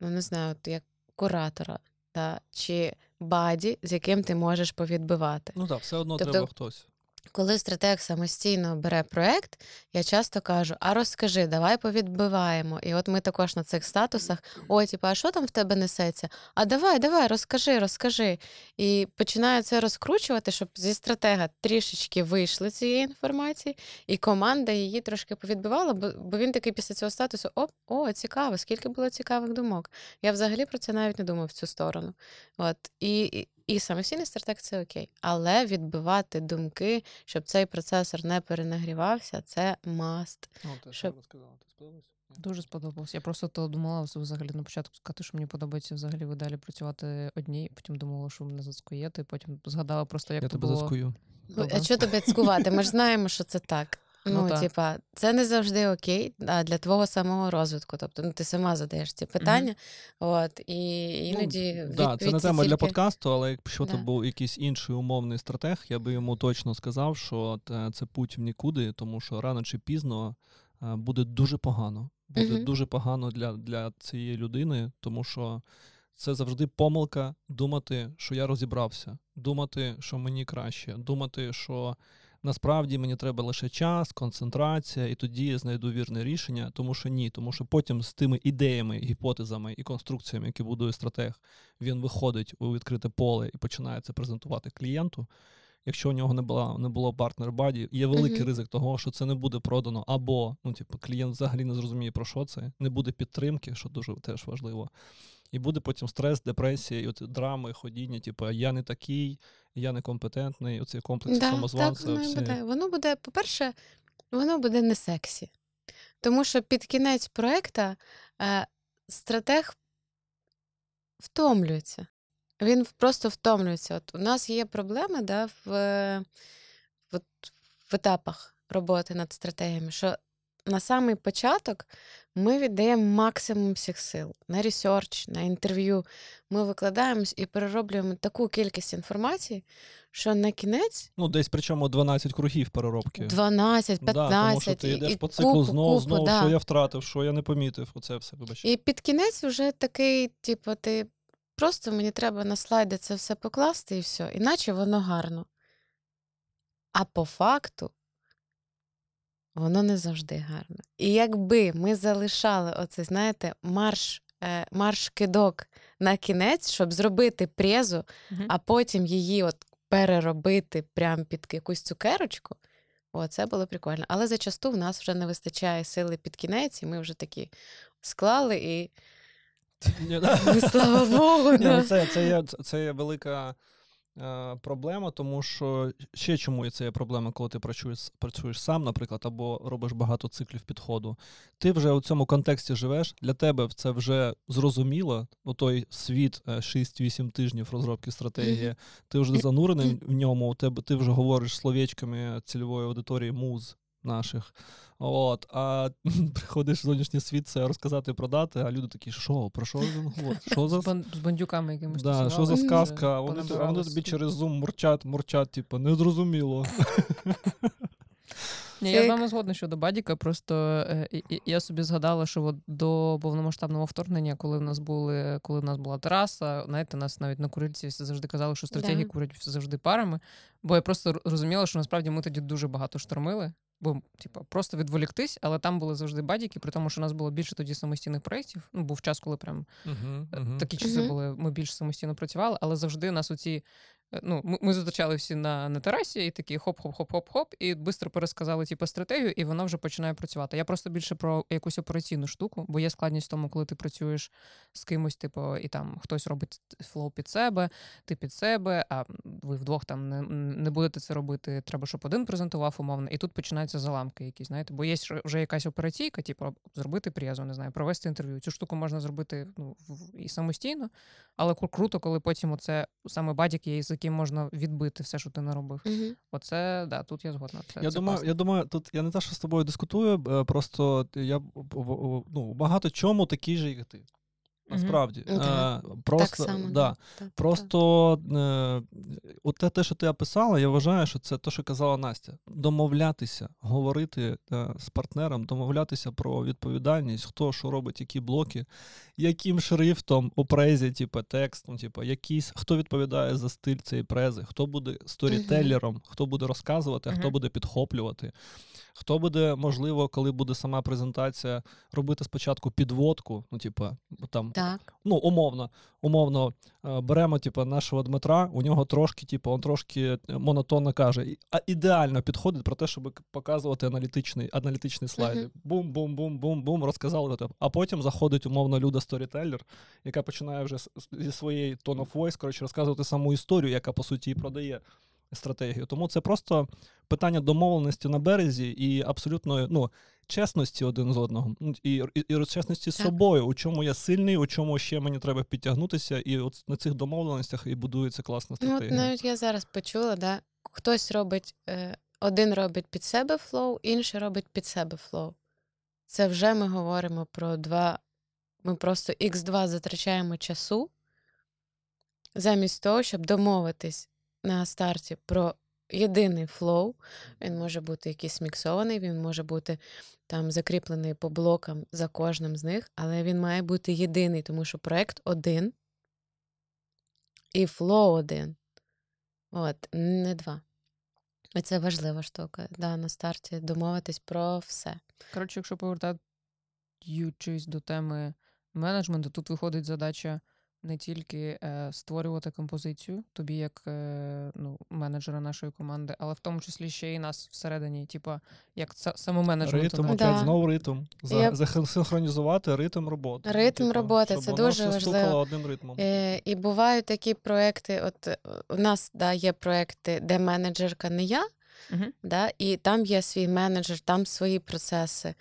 ну не знаю, от як куратора, та чи buddy, з яким ти можеш повідбивати. Ну так, все одно Тобто- треба хтось. Коли стратег самостійно бере проект, я часто кажу: а розкажи, давай повідбиваємо. І от ми також на цих статусах: ой, типу, а що там в тебе несеться? А давай, давай, розкажи, розкажи. І починаю це розкручувати, щоб зі стратега трішечки вийшли цієї інформації, і команда її трошки повідбивала, бо він такий після цього статусу: о, о, цікаво, скільки було цікавих думок. Я взагалі про це навіть не думав в цю сторону. От і. І самостійний стратег це окей, але відбивати думки, щоб цей процесор не перенагрівався, це маст. Ну, ти Щоб- розказала, ти сподобалось? Дуже сподобалось. Я просто то думала взагалі на початку сказати, що мені подобається взагалі в ідеалі працювати одній. Потім думала, що мене зацькуєте, потім згадала просто, як Я то тебе було. заскую. Ну, А що тебе цькувати? Ми ж знаємо, що це так. Ну, Ну, типа, це не завжди окей а для твого самого розвитку. Тобто, ну ти сама задаєш ці питання, от і іноді Ну, да, це не тема для подкасту, але якщо Да. це був якийсь інший умовний стратег, я би йому точно сказав, що те- це путь в нікуди, тому що рано чи пізно е, буде дуже погано. Буде Мгм. дуже погано для, для цієї людини, тому що це завжди помилка думати, що я розібрався, думати, що мені краще, думати, що насправді мені треба лише час, концентрація, і тоді я знайду вірне рішення, тому що ні, тому що потім з тими ідеями, гіпотезами і конструкціями, які будує стратег, він виходить у відкрите поле і починає це презентувати клієнту. Якщо у нього не було, не було партнер buddy, є великий Мгм. ризик того, що це не буде продано, або ну, типу, клієнт взагалі не зрозуміє, про що це, не буде підтримки, що дуже теж важливо. І буде потім стрес, депресія, і от драми, ходіння, типу, я не такий, я некомпетентний, оцей комплекс Да, так самозванця. воно всі. буде. Воно буде, по-перше, воно буде не сексі. Тому що під кінець проекта е, стратег втомлюється. Він просто втомлюється. От у нас є проблеми да, в, от, в етапах роботи над стратегіями, що на самий початок ми віддаємо максимум всіх сил на research, на інтерв'ю. Ми викладаємось і перероблюємо таку кількість інформації, що на кінець Ну, десь причому 12 кругів переробки. 12, 15, Да, тому що ти йдеш і по циклу купу, знову, купу, знову, да. що я втратив, що я не помітив. Оце все, вибач. І під кінець вже такий, типу, ти просто мені треба на слайди це все покласти і все, іначе воно гарно. А по факту воно не завжди гарно. І якби ми залишали оцей, знаєте, марш, е, марш-кидок на кінець, щоб зробити презу, Мгм. а потім її от переробити прямо під якусь цукерочку. О, це було прикольно. Але зачасту в нас вже не вистачає сили під кінець, і ми вже такі склали і Ні, ну, *laughs* слава Богу. Ні, да. ну це, це, є, це є велика проблема, тому що ще чому це є проблема, коли ти працюєш, працюєш сам, наприклад, або робиш багато циклів підходу. Ти вже у цьому контексті живеш, для тебе це вже зрозуміло, отой світ е, 6-8 тижнів розробки стратегії, ти вже занурений в ньому, у тебе ти вже говориш словечками цільової аудиторії муз наших. От, а *laughs* приходиш в зовнішній світ це розказати продати, а люди такі, що, про що він говорить? Що за З, бандюками якимись. Да, що за сказка? Вони, а вони тобі собі. через зум мурчать, мурчать, типу, незрозуміло. Ні, я з вами згодна щодо Бадіка. Просто е, я собі згадала, що от до повномасштабного вторгнення, коли в нас були, коли в нас була тераса, знаєте, нас навіть на курильці завжди казали, що стратегії курять завжди парами. Бо я просто розуміла, що насправді ми тоді дуже багато штормили. Бо, типу, просто відволіктись, але там були завжди бадіки, при тому, що у нас було більше тоді самостійних проєктів. Ну, був час, коли прям Угу, Е, Такі часи Мгм. були, ми більш самостійно працювали, але завжди у нас оці. е, Ну, ми, ми зустрічали всі на, на терасі, і такі хоп-хоп-хоп-хоп-хоп, і швидко пересказали типу, стратегію, і вона вже починає працювати. Я просто більше про якусь операційну штуку, бо є складність в тому, коли ти працюєш з кимось, типу, і там хтось робить flow під себе, ти під себе, а ви вдвох там не, не будете це робити. Треба, щоб один презентував умовно, і тут починаються заламки якісь, знаєте, бо є вже якась операційка, типу, зробити презу, не знаю, провести інтерв'ю. Цю штуку можна зробити ну, і самостійно, але круто, коли потім оце саме бадік є, з яким можна відбити все, що ти наробив. Мгм. Оце да, тут я згодна. Це, Я це думаю, класно. я думаю, тут я не те, що з тобою дискутую, е, просто я ну, багато чому такий же, як ти. Насправді. Да. Е, Просто, так само. да. Так, Просто е, от те, те, що ти описала, я вважаю, що це те, що казала Настя. Домовлятися, говорити е, з партнером, домовлятися про відповідальність, хто що робить, які блоки, яким шрифтом у презі, типу, текстом, типу, якийсь, хто відповідає за стиль цієї прези, хто буде сторітелером, хто буде розказувати, а хто буде підхоплювати. Хто буде, можливо, коли буде сама презентація, робити спочатку підводку, ну, типу, там Так. ну, умовно, умовно, е, беремо типу, нашого Дмитра, у нього трошки, типу, він трошки е, монотонно каже, а ідеально підходить про те, щоб показувати аналітичний, аналітичний слайд. Мгм. Бум, бум, бум, бум, бум, розказали. А потім заходить умовно Люда Сторітеллер, яка починає вже зі своєї tone of voice, коротше, розказувати саму історію, яка по суті і продає стратегію. Тому це просто питання домовленості на березі і абсолютно ну, чесності один з одного, і, і, і чесності з собою, у чому я сильний, у чому ще мені треба підтягнутися, і от на цих домовленостях і будується класна Ну, от навіть я зараз почула, да, хтось робить, е, один робить під себе flow, інший робить під себе flow. Це вже ми говоримо про два. Ми просто Х2 затрачаємо часу, замість того, щоб домовитись на старті про єдиний flow. Він може бути якийсь міксований, він може бути там закріплений по блокам за кожним з них, але він має бути єдиний, тому що проект один і flow один. От, не два. І це важлива штука. Да, на старті домовитись про все. Коротше, якщо повертаючись до теми менеджменту, тут виходить задача не тільки е, створювати композицію, тобі як е, ну, менеджера нашої команди, але в тому числі ще й нас всередині, типа як са- самоменеджменту. Ритм, Да. знову ритм. За, Я- Засинхронізувати ритм роботи. Ритм Типу, роботи, щоб це воно дуже все важливо. одним ритмом. Е, і бувають такі проекти. От у нас да, є проекти, де менеджерка не я, Мгм. да, і там є свій менеджер, там свої процеси.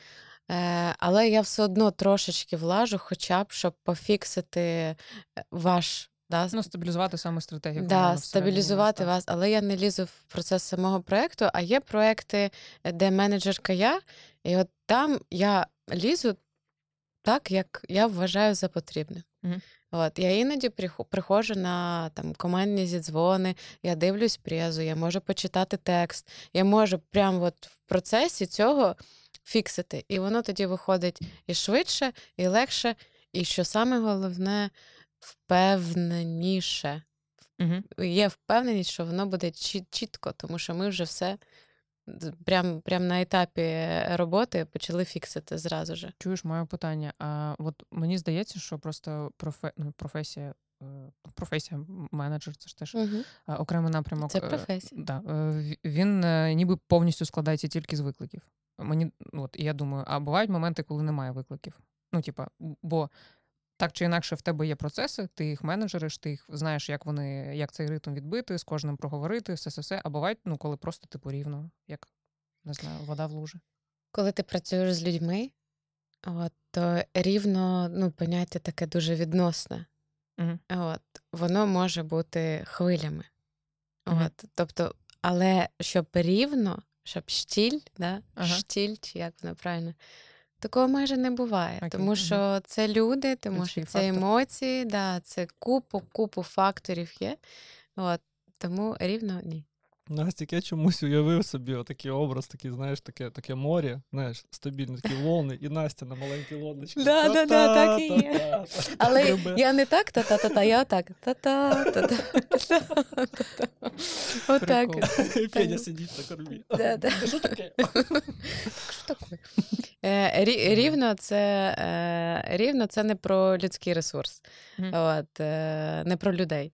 Е, але я все одно трошечки влажу, хоча б щоб пофіксити е, ваш да, Ну, стабілізувати саме стратегію. Да, стабілізувати вас, але я не лізу в процес самого проекту. А є проекти, де менеджерка я, і от там я лізу так, як я вважаю за потрібне. Мгм. От я іноді приходжу на там командні зідзвони, я дивлюсь презу, я можу почитати текст, я можу прямо от в процесі цього фіксити. І воно тоді виходить і швидше, і легше, і що саме головне, впевненіше Мгм. є впевненість, що воно буде чіт- чітко, тому що ми вже все прям, прям на етапі роботи почали фіксити зразу же. Чуєш моє питання? А от мені здається, що просто профе... ну, професія. е, Професія менеджер, це ж теж Угу. окремий напрямок. Це е, професія. Да, він ніби повністю складається тільки з викликів. Мені ну, от і я думаю, а бувають моменти, коли немає викликів. Ну, типа, бо так чи інакше в тебе є процеси, ти їх менеджериш, ти їх знаєш, як вони, як цей ритм відбити, з кожним проговорити, все, все, все. А бувають, ну, коли просто типу рівно, як не знаю, вода в лужі. Коли ти працюєш з людьми, от, то рівно ну, поняття таке дуже відносне. Угу. От, воно може бути хвилями. От, тобто, але щоб рівно, щоб штіль, да? Ага. штіль, чи як воно правильно, такого майже не буває. Окей, Тому що це люди, тому Людський що це фактор. емоції, да, це купу, купу факторів є. От, тому рівно ні. Настік, я чомусь уявив собі отакий образ, такий, знаєш, таке, таке море, знаєш, стабільні такі волни, і Настя на маленькій лодочці. Да, да, да, так і є. Але я не так та-та-та-та, я отак. Та-та-та-та. Отак. Федя сидить на кормі. Таке? Що таке? Е, Рівно це, е, рівно це не про людський ресурс, от, е, не про людей.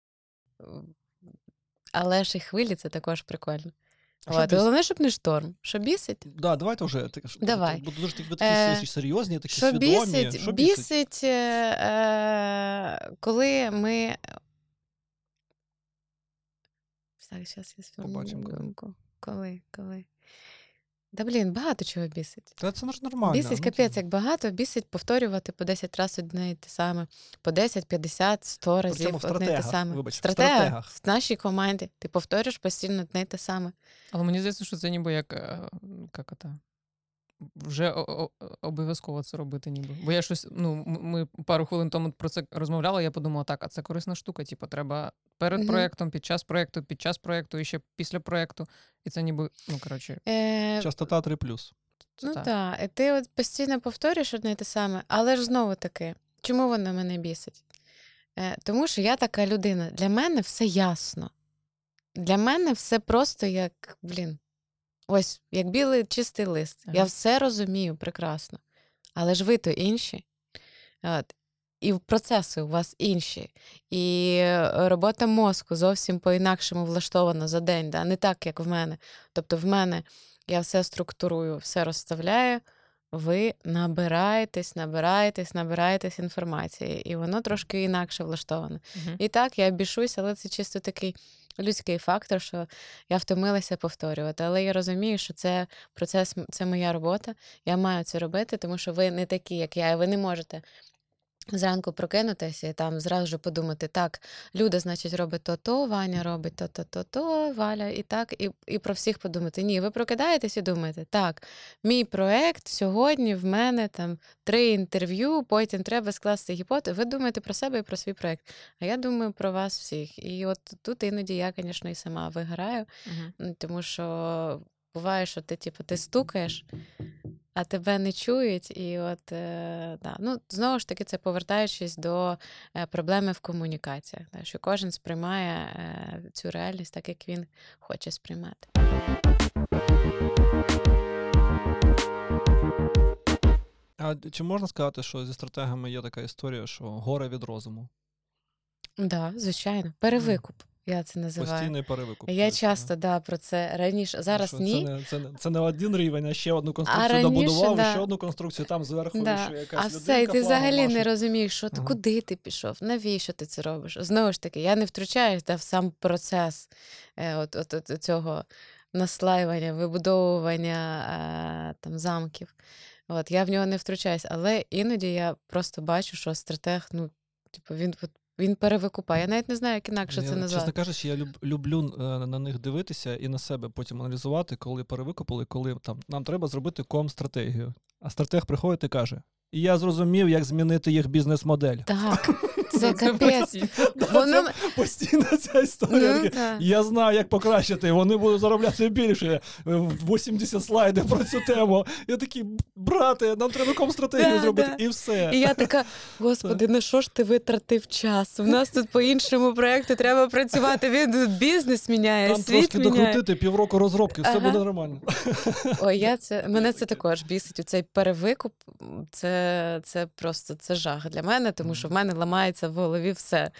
Але ж і хвилі це також прикольно. А От, біс- головне, щоб не шторм. Що бісить? Да, давайте вже. так, Давай. Бо дуже такі такі Е, серйозні, такі Що свідомі. бісить? Що бісить, бісить, е, коли ми. Так, зараз я свою Побачимо. Коли, коли. Да блін, багато чого бісить. Та це ж нормально. Бісить ну, капець, це- як багато, бісить повторювати по 10 разів одне і те саме. По 10, 50, 100 разів одне і те саме. вибач, Стратега стратегах. в нашій команді. Ти повторюєш постійно одне і те саме. Але мені здається, що це ніби як, е, як ото, вже обов'язково це робити, ніби. Бо я щось, ну, ми пару хвилин тому про це розмовляли, я подумала, так, а це корисна штука. Типу, треба перед Мгм. проєктом, під час проєкту, під час проєкту і ще після проєкту. І це ніби, ну, коротше, Е, Частота 3+. це Ну так. так, і ти от постійно повторюєш одне й те саме, але ж знову таки, чому воно мене бісить? Е, тому що я така людина. Для мене все ясно. Для мене все просто як, блін, ось як білий чистий лист. Я все розумію прекрасно. Але ж ви то інші. От. І процеси у вас інші. І е, робота мозку зовсім по-інакшому влаштована за день, да? не так, як в мене. Тобто, в мене я все структурую, все розставляю. Ви набираєтесь, набираєтесь, набираєтесь інформації, і воно трошки інакше влаштоване. Мгм. І так, я бішусь, але це чисто такий людський фактор, що я втомилася повторювати. Але я розумію, що це процес, це моя робота. Я маю це робити, тому що ви не такі, як я, і ви не можете. Зранку прокинутися і там зразу ж подумати, так, Люда, значить, робить то-то, Ваня робить то-то, то-то, Валя, і так, і, і про всіх подумати. Ні, ви прокидаєтесь і думаєте, так, мій проект сьогодні в мене там три інтерв'ю, потім треба скласти гіпотезу. Ви думаєте про себе і про свій проект. А я думаю про вас всіх. І от тут іноді я, звісно, і сама вигораю, Мгм. м, тому що буває, що ти, типу, ти стукаєш, а тебе не чують. І от е, да. ну, знову ж таки, це повертаючись до е, проблеми в комунікаціях, да, що кожен сприймає е, цю реальність так, як він хоче сприймати. А чи можна сказати, що зі стратегами є така історія, що горе від розуму? Так, да, звичайно, перевикуп. Я це називаю. Постійний перевикуп. Я часто да, про це раніше. Зараз що ні. Це не, це, не, це не один рівень, а ще одну конструкцію раніше, добудував, да. ще одну конструкцію там зверху, Да. ще якась А все, і ти взагалі не розумієш, що ти Ага. куди ти пішов, навіщо ти це робиш. Знову ж таки, я не втручаюсь да, в сам процес е, от, от, от, цього наслаювання, вибудовування е, там, замків. От, я в нього не втручаюсь, але іноді я просто бачу, що стратег, ну, типу, він, він перевикупає. Я навіть не знаю, як інакше Я, це назвати. Чесно кажучи, я люб, люблю е, на них дивитися і на себе потім аналізувати, коли перевикупили, коли там нам треба зробити ком-стратегію. А стратег приходить і каже: І я зрозумів, як змінити їх бізнес-модель. Так, *laughs* це капець. Воно... Постійно ця історія. Ну, так. Я знаю, як покращити. Вони будуть заробляти більше. Е, 80 слайдів про цю тему. Я такий, брате, нам треба ком-стратегію зробити, да. і все. І я така, господи, на що ж ти витратив час? У нас тут по іншому проєкту треба працювати. Він бізнес міняє, Там світ трошки міняє. докрутити півроку розробки, все Ага. буде нормально. Ой, я це мене це також бісить. У цей перевикуп. Це, це просто це жах для мене, тому що в мене ламається в голові все: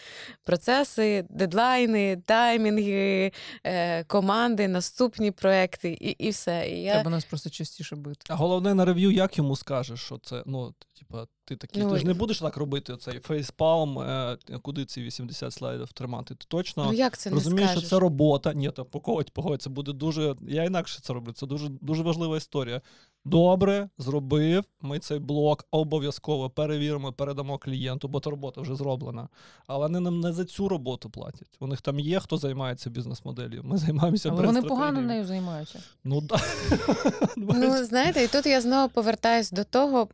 процеси, дедлайни, таймінги, е, команди, наступні проекти і, і все. І я... Треба нас просто частіше бити. А головне на рев'ю, як йому скажеш, що це, ну, типа, ти такий, Ну, ти ж не будеш так робити цей фейспалм, е, куди ці 80 слайдів тримати. Ти точно Ну як це розумієш, скажеш? що це робота. Ні, то погодь, погодь, це буде дуже. Я інакше це роблю. Це дуже дуже важлива історія. Добре, зробив. Ми цей блок обов'язково перевіримо, передамо клієнту, бо то робота вже зроблена. Але вони нам не за цю роботу платять. У них там є, хто займається бізнес-моделлю. Ми займаємося Але вони погано нею займаються. Ну да. *laughs* Ну, знаєте, і тут я знову повертаюсь до того,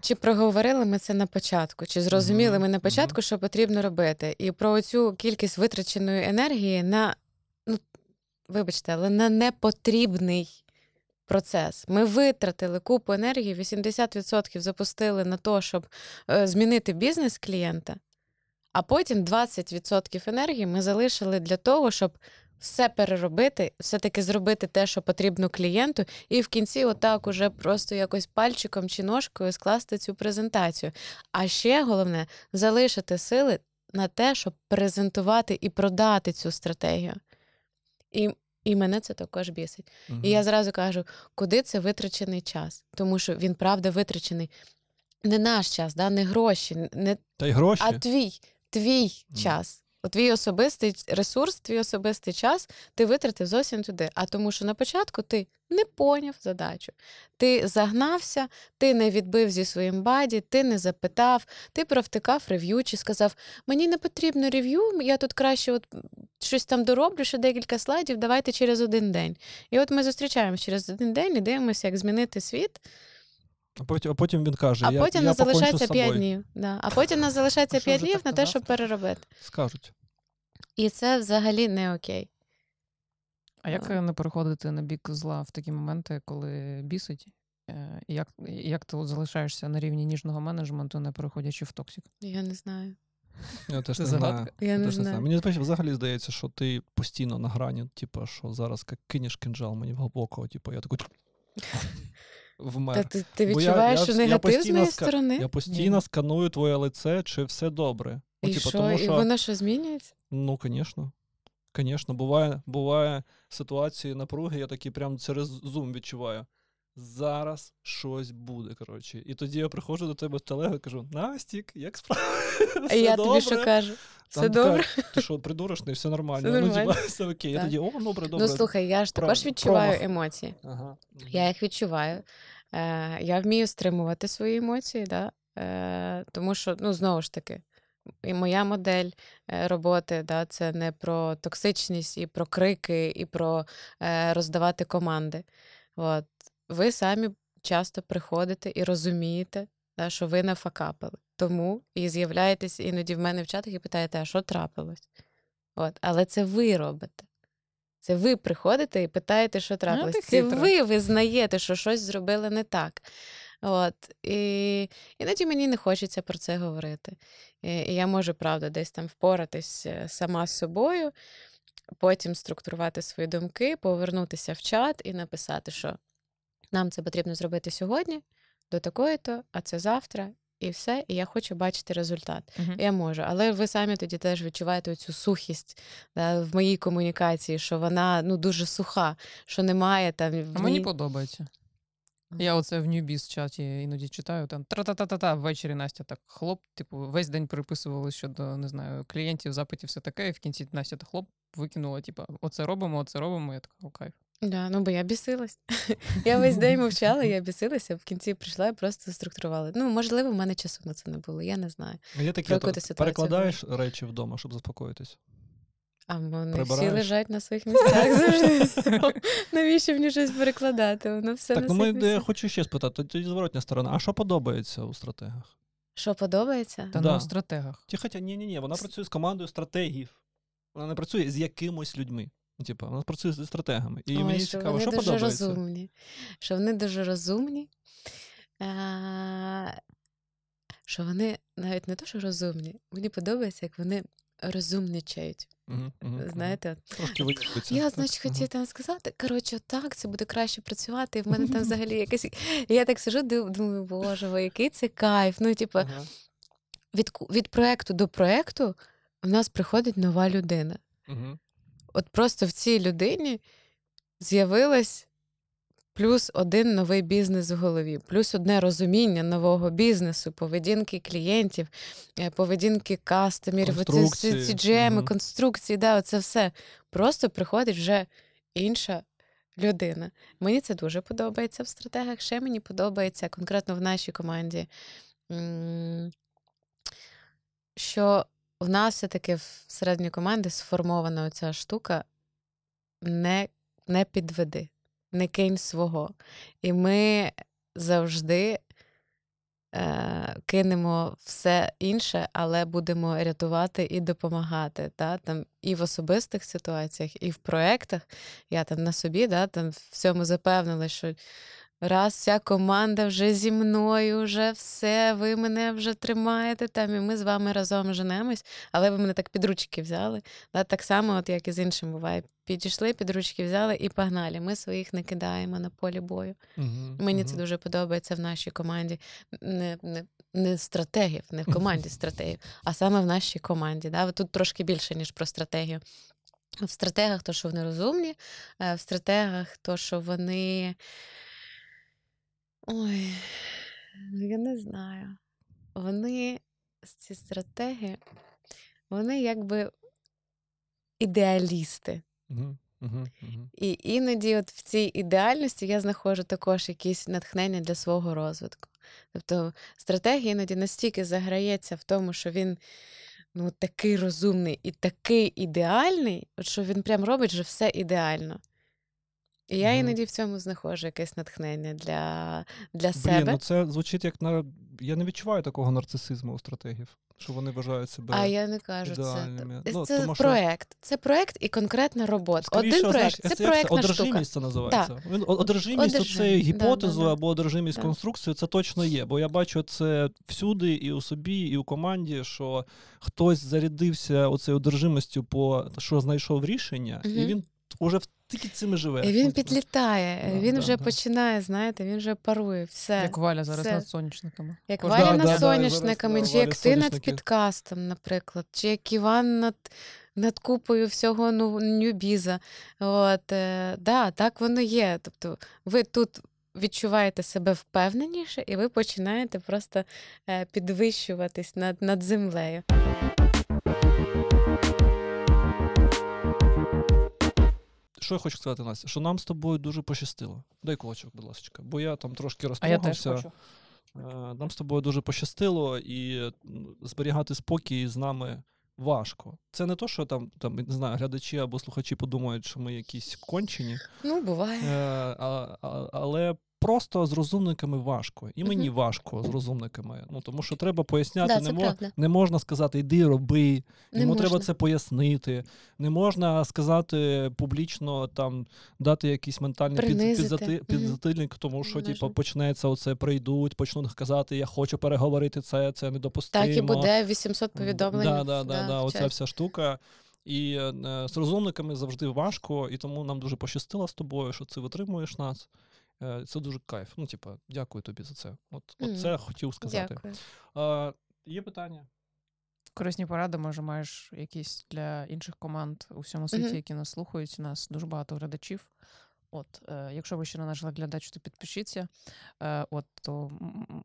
чи проговорили ми це на початку, чи зрозуміли Мгм, ми на початку, що потрібно робити. І про цю кількість витраченої енергії на. Ну, вибачте, але на непотрібний процес. Ми витратили купу енергії, 80% запустили на те, щоб е, змінити бізнес клієнта, а потім 20% енергії ми залишили для того, щоб все переробити, все-таки зробити те, що потрібно клієнту, і в кінці, отак, уже просто якось пальчиком чи ножкою скласти цю презентацію. А ще головне залишити сили на те, щоб презентувати і продати цю стратегію. І, і мене це також бісить. І я зразу кажу, куди це витрачений час, тому що він правда витрачений. Не наш час, да, не гроші, не Та й гроші. а твій, твій Мгм. час. Твій особистий ресурс, твій особистий час ти витратив зовсім туди. А тому, що на початку ти не поняв задачу. Ти загнався, ти не відбив зі своїм buddy, ти не запитав, ти провтикав рев'ю чи сказав: мені не потрібно рев'ю, я тут краще от щось там дороблю, ще декілька слайдів, давайте через один день. І от ми зустрічаємося через один день і дивимося, як змінити світ. А потім, а потім він каже: А я, потім я нас залишається з 5 днів. Да. А потім нас залишається 5 днів на те, щоб переробити. Скажуть. І це взагалі не окей. А як А. е, не переходити на бік зла в такі моменти, коли бісить? Е, Як, як ти от залишаєшся на рівні ніжного менеджменту, не переходячи в токсик? Я не знаю. Я теж не знаю. Я не теж знаю. Мені взагалі здається, що ти постійно на грані, типу, що зараз як кинеш кинжал мені в глибокого, типу, я такий вмер. Та ти, ти я- відчуваєш, я- що я негатив з постійно моєї ска- сторони? Я постійно сканую твоє лице, чи все добре. Ну, І типу, що? тому І воно що змінюється? ну, звісно. Звісно, буває, буває ситуації напруги, я такий прям через зум відчуваю. Зараз щось буде, коротше. І тоді я приходжу до тебе з телеги і кажу: Настік, як справа? *laughs* А я тобі що кажу? Все Там така, добре? Ти що, придурочний, все нормально. Все Ну, нормально. типа, все окей. Я тоді, о, добре, добре. Ну слухай, я ж Про- також відчуваю промах. емоції. Ага. Я їх відчуваю. Е, я вмію стримувати свої емоції, да? е, тому що, ну, знову ж таки, і моя модель е, роботи да, це не про токсичність, і про крики, і про е, роздавати команди. От. Ви самі часто приходите і розумієте, да, що ви не факапили. Тому і з'являєтесь іноді в мене в чатах і питаєте, а що трапилось? От. Але це ви робите. Це ви приходите і питаєте, що трапилось. ти Це ви визнаєте, що щось зробили не так. От. І іноді мені не хочеться про це говорити. І, і я можу, правда, десь там впоратись е, сама з собою, потім структурувати свої думки, повернутися в чат і написати, що нам це потрібно зробити сьогодні, до такої-то, а це завтра, і все. І я хочу бачити результат. Мгм. Я можу, але ви самі тоді теж відчуваєте цю сухість да, в моїй комунікації, що вона ну дуже суха, що немає там. В А мені подобається. Я оце в Newbiz чаті іноді читаю, там тра-та-та-та-та, ввечері Настя так хлоп, типу, весь день переписували щодо, не знаю, клієнтів, запитів, все таке, і в кінці Настя так хлоп викинула, типу, оце робимо, оце робимо. Я така, о, кайф. Да, ну бо я бісилась. *laughs* я весь день мовчала, я бісилася, в кінці прийшла і просто структурувала. Ну, можливо, в мене часу на це не було, я не знаю. Є такі, от, перекладаєш речі вдома, щоб заспокоїтись. А вони всі лежать на своїх місцях *laughs* завжди. Навіщо мені щось перекладати? Воно все так, на ну своїх ми я хочу ще спитати, тоді зворотня сторона. А що подобається у стратегах? Що подобається? Та Да. не у стратегах. Ті, хоча ні, ні, ні, вона працює з командою стратегів. Вона не працює з якимось людьми. Ну, Типа, вона працює зі стратегами. І Ой, мені що цікаво, вони що дуже подобається. розумні. Що вони дуже розумні. А, що вони навіть не то, що розумні, мені подобається, як вони розумничають. Мгм, мгм. Знаєте, Трошки я, значить, хотіла там сказати, коротше, так, це буде краще працювати. І в мене там *laughs* взагалі якась. Я так сижу, думаю, боже, ви, який це кайф. Ну, типу, Ага. від, від проекту до проекту в нас приходить нова людина. Мгм. От просто в цій людині з'явилась плюс один новий бізнес в голові, плюс одне розуміння нового бізнесу, поведінки клієнтів, е, поведінки кастомерів, Конструкції. CGM, Мгм. конструкції, да, оце все. Просто приходить вже інша людина. Мені це дуже подобається в стратегах. Ще мені подобається конкретно в нашій команді. Що в нас все-таки всередині команди сформована оця штука не, не підведи, не кинь свого. І ми завжди е, кинемо все інше, але будемо рятувати і допомагати. Та? Там, і в особистих ситуаціях, і в проєктах. Я там на собі да, там в цьому запевнила, що раз вся команда вже зі мною, вже все, ви мене вже тримаєте там, і ми з вами разом женемось, але ви мене так під ручки взяли. Да, так само, от як і з іншим буває. Підійшли, під ручки взяли і погнали. Ми своїх не кидаємо на полі бою. Мгм, Мені мгм. це дуже подобається в нашій команді. Не, не, не стратегів, не в команді стратегів, а саме в нашій команді. Да? Тут трошки більше, ніж про стратегію. В стратегах то, що вони розумні, е, в стратегах то, що вони. Ой, ну, я не знаю. Вони, ці стратеги, вони якби ідеалісти. І іноді, от в цій ідеальності, я знаходжу також якісь натхнення для свого розвитку. Тобто стратегія іноді настільки заграється в тому, що він ну, такий розумний і такий ідеальний, що він прям робить вже все ідеально. І я іноді в цьому знаходжу якесь натхнення для, для Блін, себе. ну це звучить як на. Я не відчуваю такого нарцисизму у стратегів, що вони вважають себе. А я не кажу це. ідеальними. Це Ну, тому що- проект. Це проект і конкретна робота. Скоріше, Один знаєш, проект це як проектна штука. одержимість це називається. Він одержимість оцею да, да, да. або одержимість Да. конструкцією, це точно є. Бо я бачу це всюди, і у собі, і у команді, що хтось зарядився оцею одержимістю, по що знайшов рішення, і він уже в- тільки цим і живе. І він підлітає, Да, він да, вже да. починає, знаєте, він вже парує. Все. Як Валя зараз Все. над соняшниками. Як Кожна- Валя Да, над да, да, соняшниками, чи як ти над підкастом, наприклад, чи як Іван над, над купою всього ну, нюбіза. От, е, да, так воно є. Тобто ви тут відчуваєте себе впевненіше, і ви починаєте просто е, підвищуватись над, над землею. Що я хочу сказати, Настя? Що нам з тобою дуже пощастило. Дай кулачок, будь ласка. Бо я там трошки А розтрогався. Е, Нам з тобою дуже пощастило, і зберігати спокій з нами важко. Це не то, що там, там не знаю, глядачі або слухачі подумають, що ми якісь кончені, Ну, буває. е, а, а, але просто з розумниками важко. І мені Мгм. важко з розумниками. Ну тому що треба поясняти, Да, не, це мо- правда. не можна сказати, йди роби. Не Йому треба це пояснити. Не можна сказати публічно, там дати якийсь ментальний під, Принизити. підзатильник, тому що типу, почнеться оце, прийдуть, почнуть казати, я хочу переговорити це, це недопустимо. Так і буде 800 повідомлень. Да, да, да, да, оця вся штука. І е, з розумниками завжди важко, і тому нам дуже пощастило з тобою, що ти витримуєш нас. Е, Це дуже кайф. Ну, типа, дякую тобі за це. От, от це я хотів сказати. Дякую. Е, є питання? Корисні поради, може, маєш якісь для інших команд у всьому світі, Мгм. які нас слухають. У нас дуже багато глядачів. От, е, якщо ви ще не наш глядач, то підпишіться. Е, от, то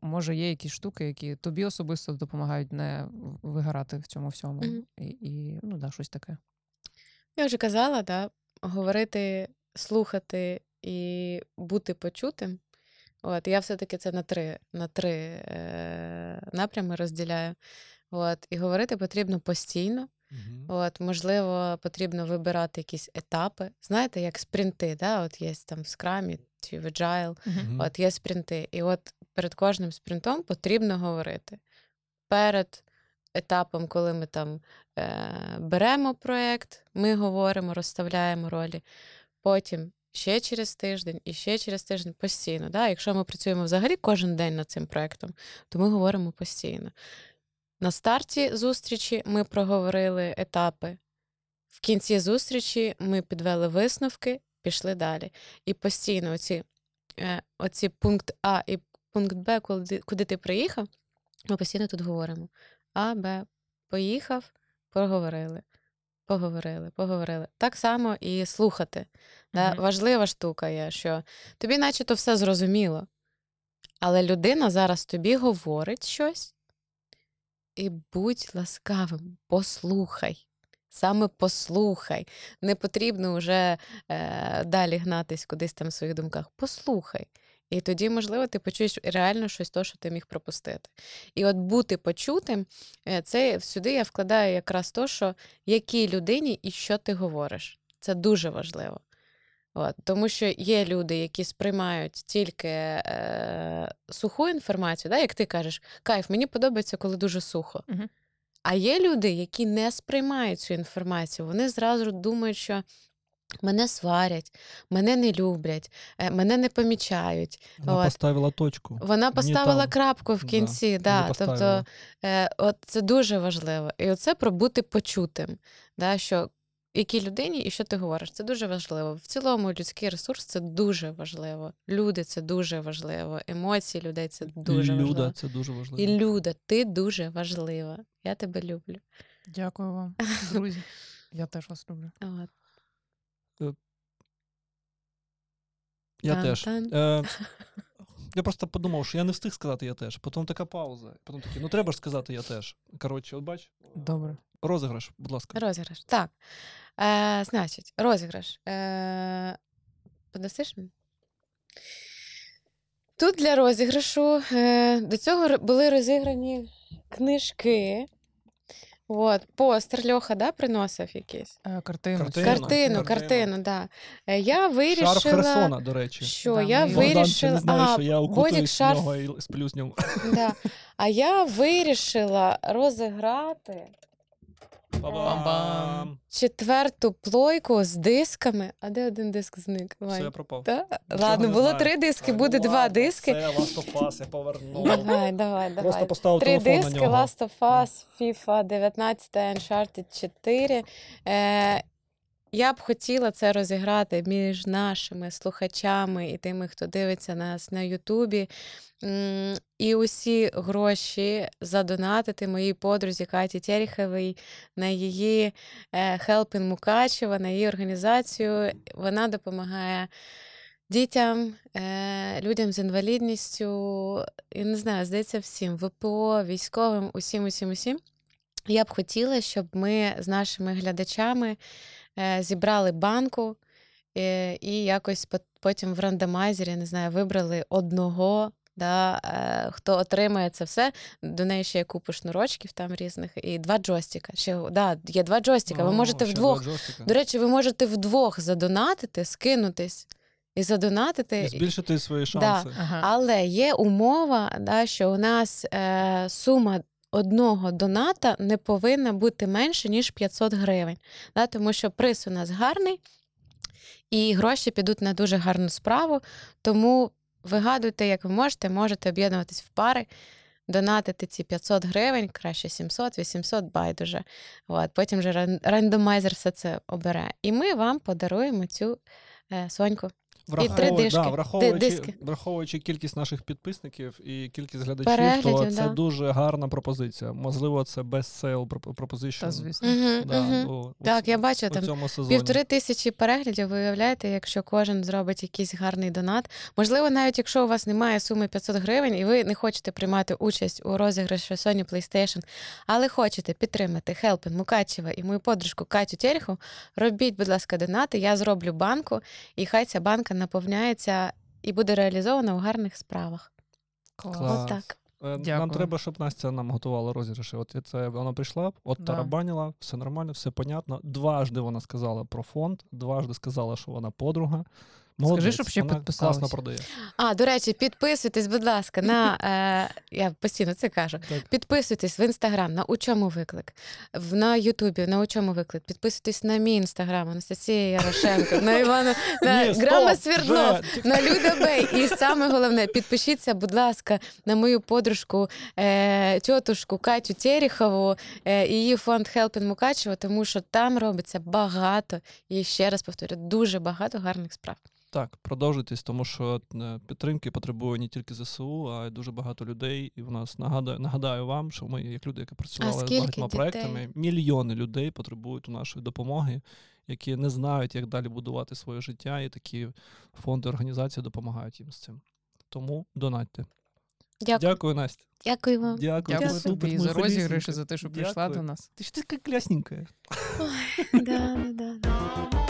може є якісь штуки, які тобі особисто допомагають не вигорати в цьому всьому. Мгм. І, і ну, да, щось таке. Я вже казала, да, говорити, слухати і бути почутим. От, я все-таки це на три, на три е, напрями розділяю. От, і говорити потрібно постійно. Угу. От, можливо, потрібно вибирати якісь етапи. Знаєте, як спринти, да? от є там в скрамі чи в Agile, от є спринти. І от перед кожним спринтом потрібно говорити. Перед етапом, коли ми там е, беремо проєкт, ми говоримо, розставляємо ролі. Потім ще через тиждень і ще через тиждень постійно. Да? Якщо ми працюємо взагалі кожен день над цим проєктом, то ми говоримо постійно. На старті зустрічі ми проговорили етапи. В кінці зустрічі ми підвели висновки, пішли далі. І постійно оці, е, оці пункт А і пункт Б, куди, куди ти приїхав, ми постійно тут говоримо. А, Б, поїхав, поговорили. Поговорили, поговорили. Так само і слухати. Да? Мгм. Важлива штука є, що тобі наче то все зрозуміло. Але людина зараз тобі говорить щось, і будь ласкавим, послухай. Саме послухай. Не потрібно вже е, далі гнатись кудись там в своїх думках. Послухай. І тоді, можливо, ти почуєш реально щось то, що ти міг пропустити. І от бути почутим, е, це сюди я вкладаю якраз то, що якій людині і що ти говориш. Це дуже важливо. От, тому що є люди, які сприймають тільки е, суху інформацію, да, як ти кажеш, кайф, мені подобається, коли дуже сухо. Мгм. А є люди, які не сприймають цю інформацію. Вони зразу думають, що мене сварять, мене не люблять, е, мене не помічають. Вона От. поставила точку. Вона поставила там- крапку в кінці. мені Да, тобто, е, от це дуже важливо. І оце про бути почутим. Да, що якій людині і що ти говориш, це дуже важливо. В цілому людський ресурс це дуже важливо. Люди це дуже важливо. Емоції людей це дуже Люда, важливо. це дуже важливо. І Люда, ти дуже важлива. Я тебе люблю. Дякую вам, *laughs* друзі. Я теж вас люблю. От. Я теж. Тан-тан. Е, я просто подумав, що я не встиг сказати я теж. Потім така пауза. Потім такий, ну треба ж сказати я теж. Коротше, от бач, Добре. розіграш, будь ласка. Розіграш. Так. Е, значить, розіграш. Е, подасиш мені? Тут для розіграшу е, до цього були розіграні книжки. От, постер Льоха, да, приносив якийсь? Е, Картину. Картину. Картину, картину. картину, да. Е, Я Шарф. Херсона, до речі. Що Да, я ми- Богдан ще вирішила. не знає, а, що я Бодік укутуюсь в шарф, нього і сплю з ним. да. А я вирішила розіграти Ба-бам! четверту плойку з дисками. А де один диск зник? Все, Вань? пропав. Та? Нічого Ладно, не було знаю. три диски, буде ну два ладно, диски. Це Last of Us, я повернув. Давай, давай, Просто давай. поставив Три телефон диски на нього. Last of Us, FIFA 19, Uncharted 4. Е, я б хотіла це розіграти між нашими слухачами і тими, хто дивиться нас на Ютубі. І усі гроші задонатити моїй подрузі Каті Тереховій на її Helping Мукачева, на її організацію. Вона допомагає дітям, е, людям з інвалідністю, і не знаю, здається, всім ВПО, військовим, усім, усім, усім. Я б хотіла, щоб ми з нашими глядачами зібрали банку і якось потім в рандомайзері, не знаю, вибрали одного. Да, е, хто отримає це все, до неї ще є купа шнурочків там різних, і два джойстика. Ще да, є два джойстика. Ви можете ще вдвох. До речі, ви можете вдвох задонатити, скинутись і задонатити. І збільшити свої Да. шанси. Ага. Але є умова, да, що у нас е, сума одного доната не повинна бути менше, ніж 500 гривень. Да, тому що приз у нас гарний, і гроші підуть на дуже гарну справу. Тому вигадуйте, як ви можете, можете об'єднуватись в пари. Донатити ці 500 гривень, краще 700, 800, байдуже. От, потім вже рандомайзер все це обере. І ми вам подаруємо цю е, соньку. Три дишки. Да, враховуючи, диски. враховуючи кількість наших підписників і кількість глядачів, Переглядів, то це да. дуже гарна пропозиція. Можливо, це best sale propo- proposition. Та, звісно. Угу, Да, угу. у Так, я бачу у там цьому сезоні. Півтори тисячі переглядів, ви уявляєте, якщо кожен зробить якийсь гарний донат. Можливо, навіть якщо у вас немає суми 500 гривень і ви не хочете приймати участь у розіграші Sony PlayStation, але хочете підтримати Хелпін Мукачева і мою подружку Катю Тереху, робіть, будь ласка, донати. Я зроблю банку, і хай ця банка наповняється і буде реалізована у гарних справах. Клас. Клас. Отак. Дякую. Нам треба, щоб Настя нам готувала розіграші. От я це вона прийшла, от Да. тарабанила, все нормально, все понятно. Дважди вона сказала про фонд, дважди сказала, що вона подруга. Молодець, щоб ще вона підписалися. класно продає. А, до речі, підписуйтесь, будь ласка, на *laughs* е, я постійно це кажу. Так. Підписуйтесь в інстаграм на у чому виклик, в на Ютубі на у чому виклик. Підписуйтесь на мій інстаграм, Анастасія Ярошенко, на *laughs* Івана на Ні, стоп, Грама вже, Свердлов, тільки- на *laughs* Люда Бей. І саме головне, підпишіться, будь ласка, на мою подружку, е, тьотушку Катю Терехову е, і її фонд Helping Мукачева, тому що там робиться багато, і ще раз повторю, дуже багато гарних справ. Так, продовжуйтесь, тому що е, підтримки потребує не тільки ЗСУ, а й дуже багато людей. І в нас нагадаю, нагадаю вам, що ми, як люди, які працювали з багатьма дітей? проектами, мільйони людей потребують у нашої допомоги, які не знають, як далі будувати своє життя, і такі фонди організації допомагають їм з цим. Тому донатьте. Дякую. Дякую, Настя. Дякую вам. Дякую, Дякую тобі ми за холісінькі. за те, що прийшла Дякую. до нас. Ти ж така клясненька. *laughs* Да, да, да.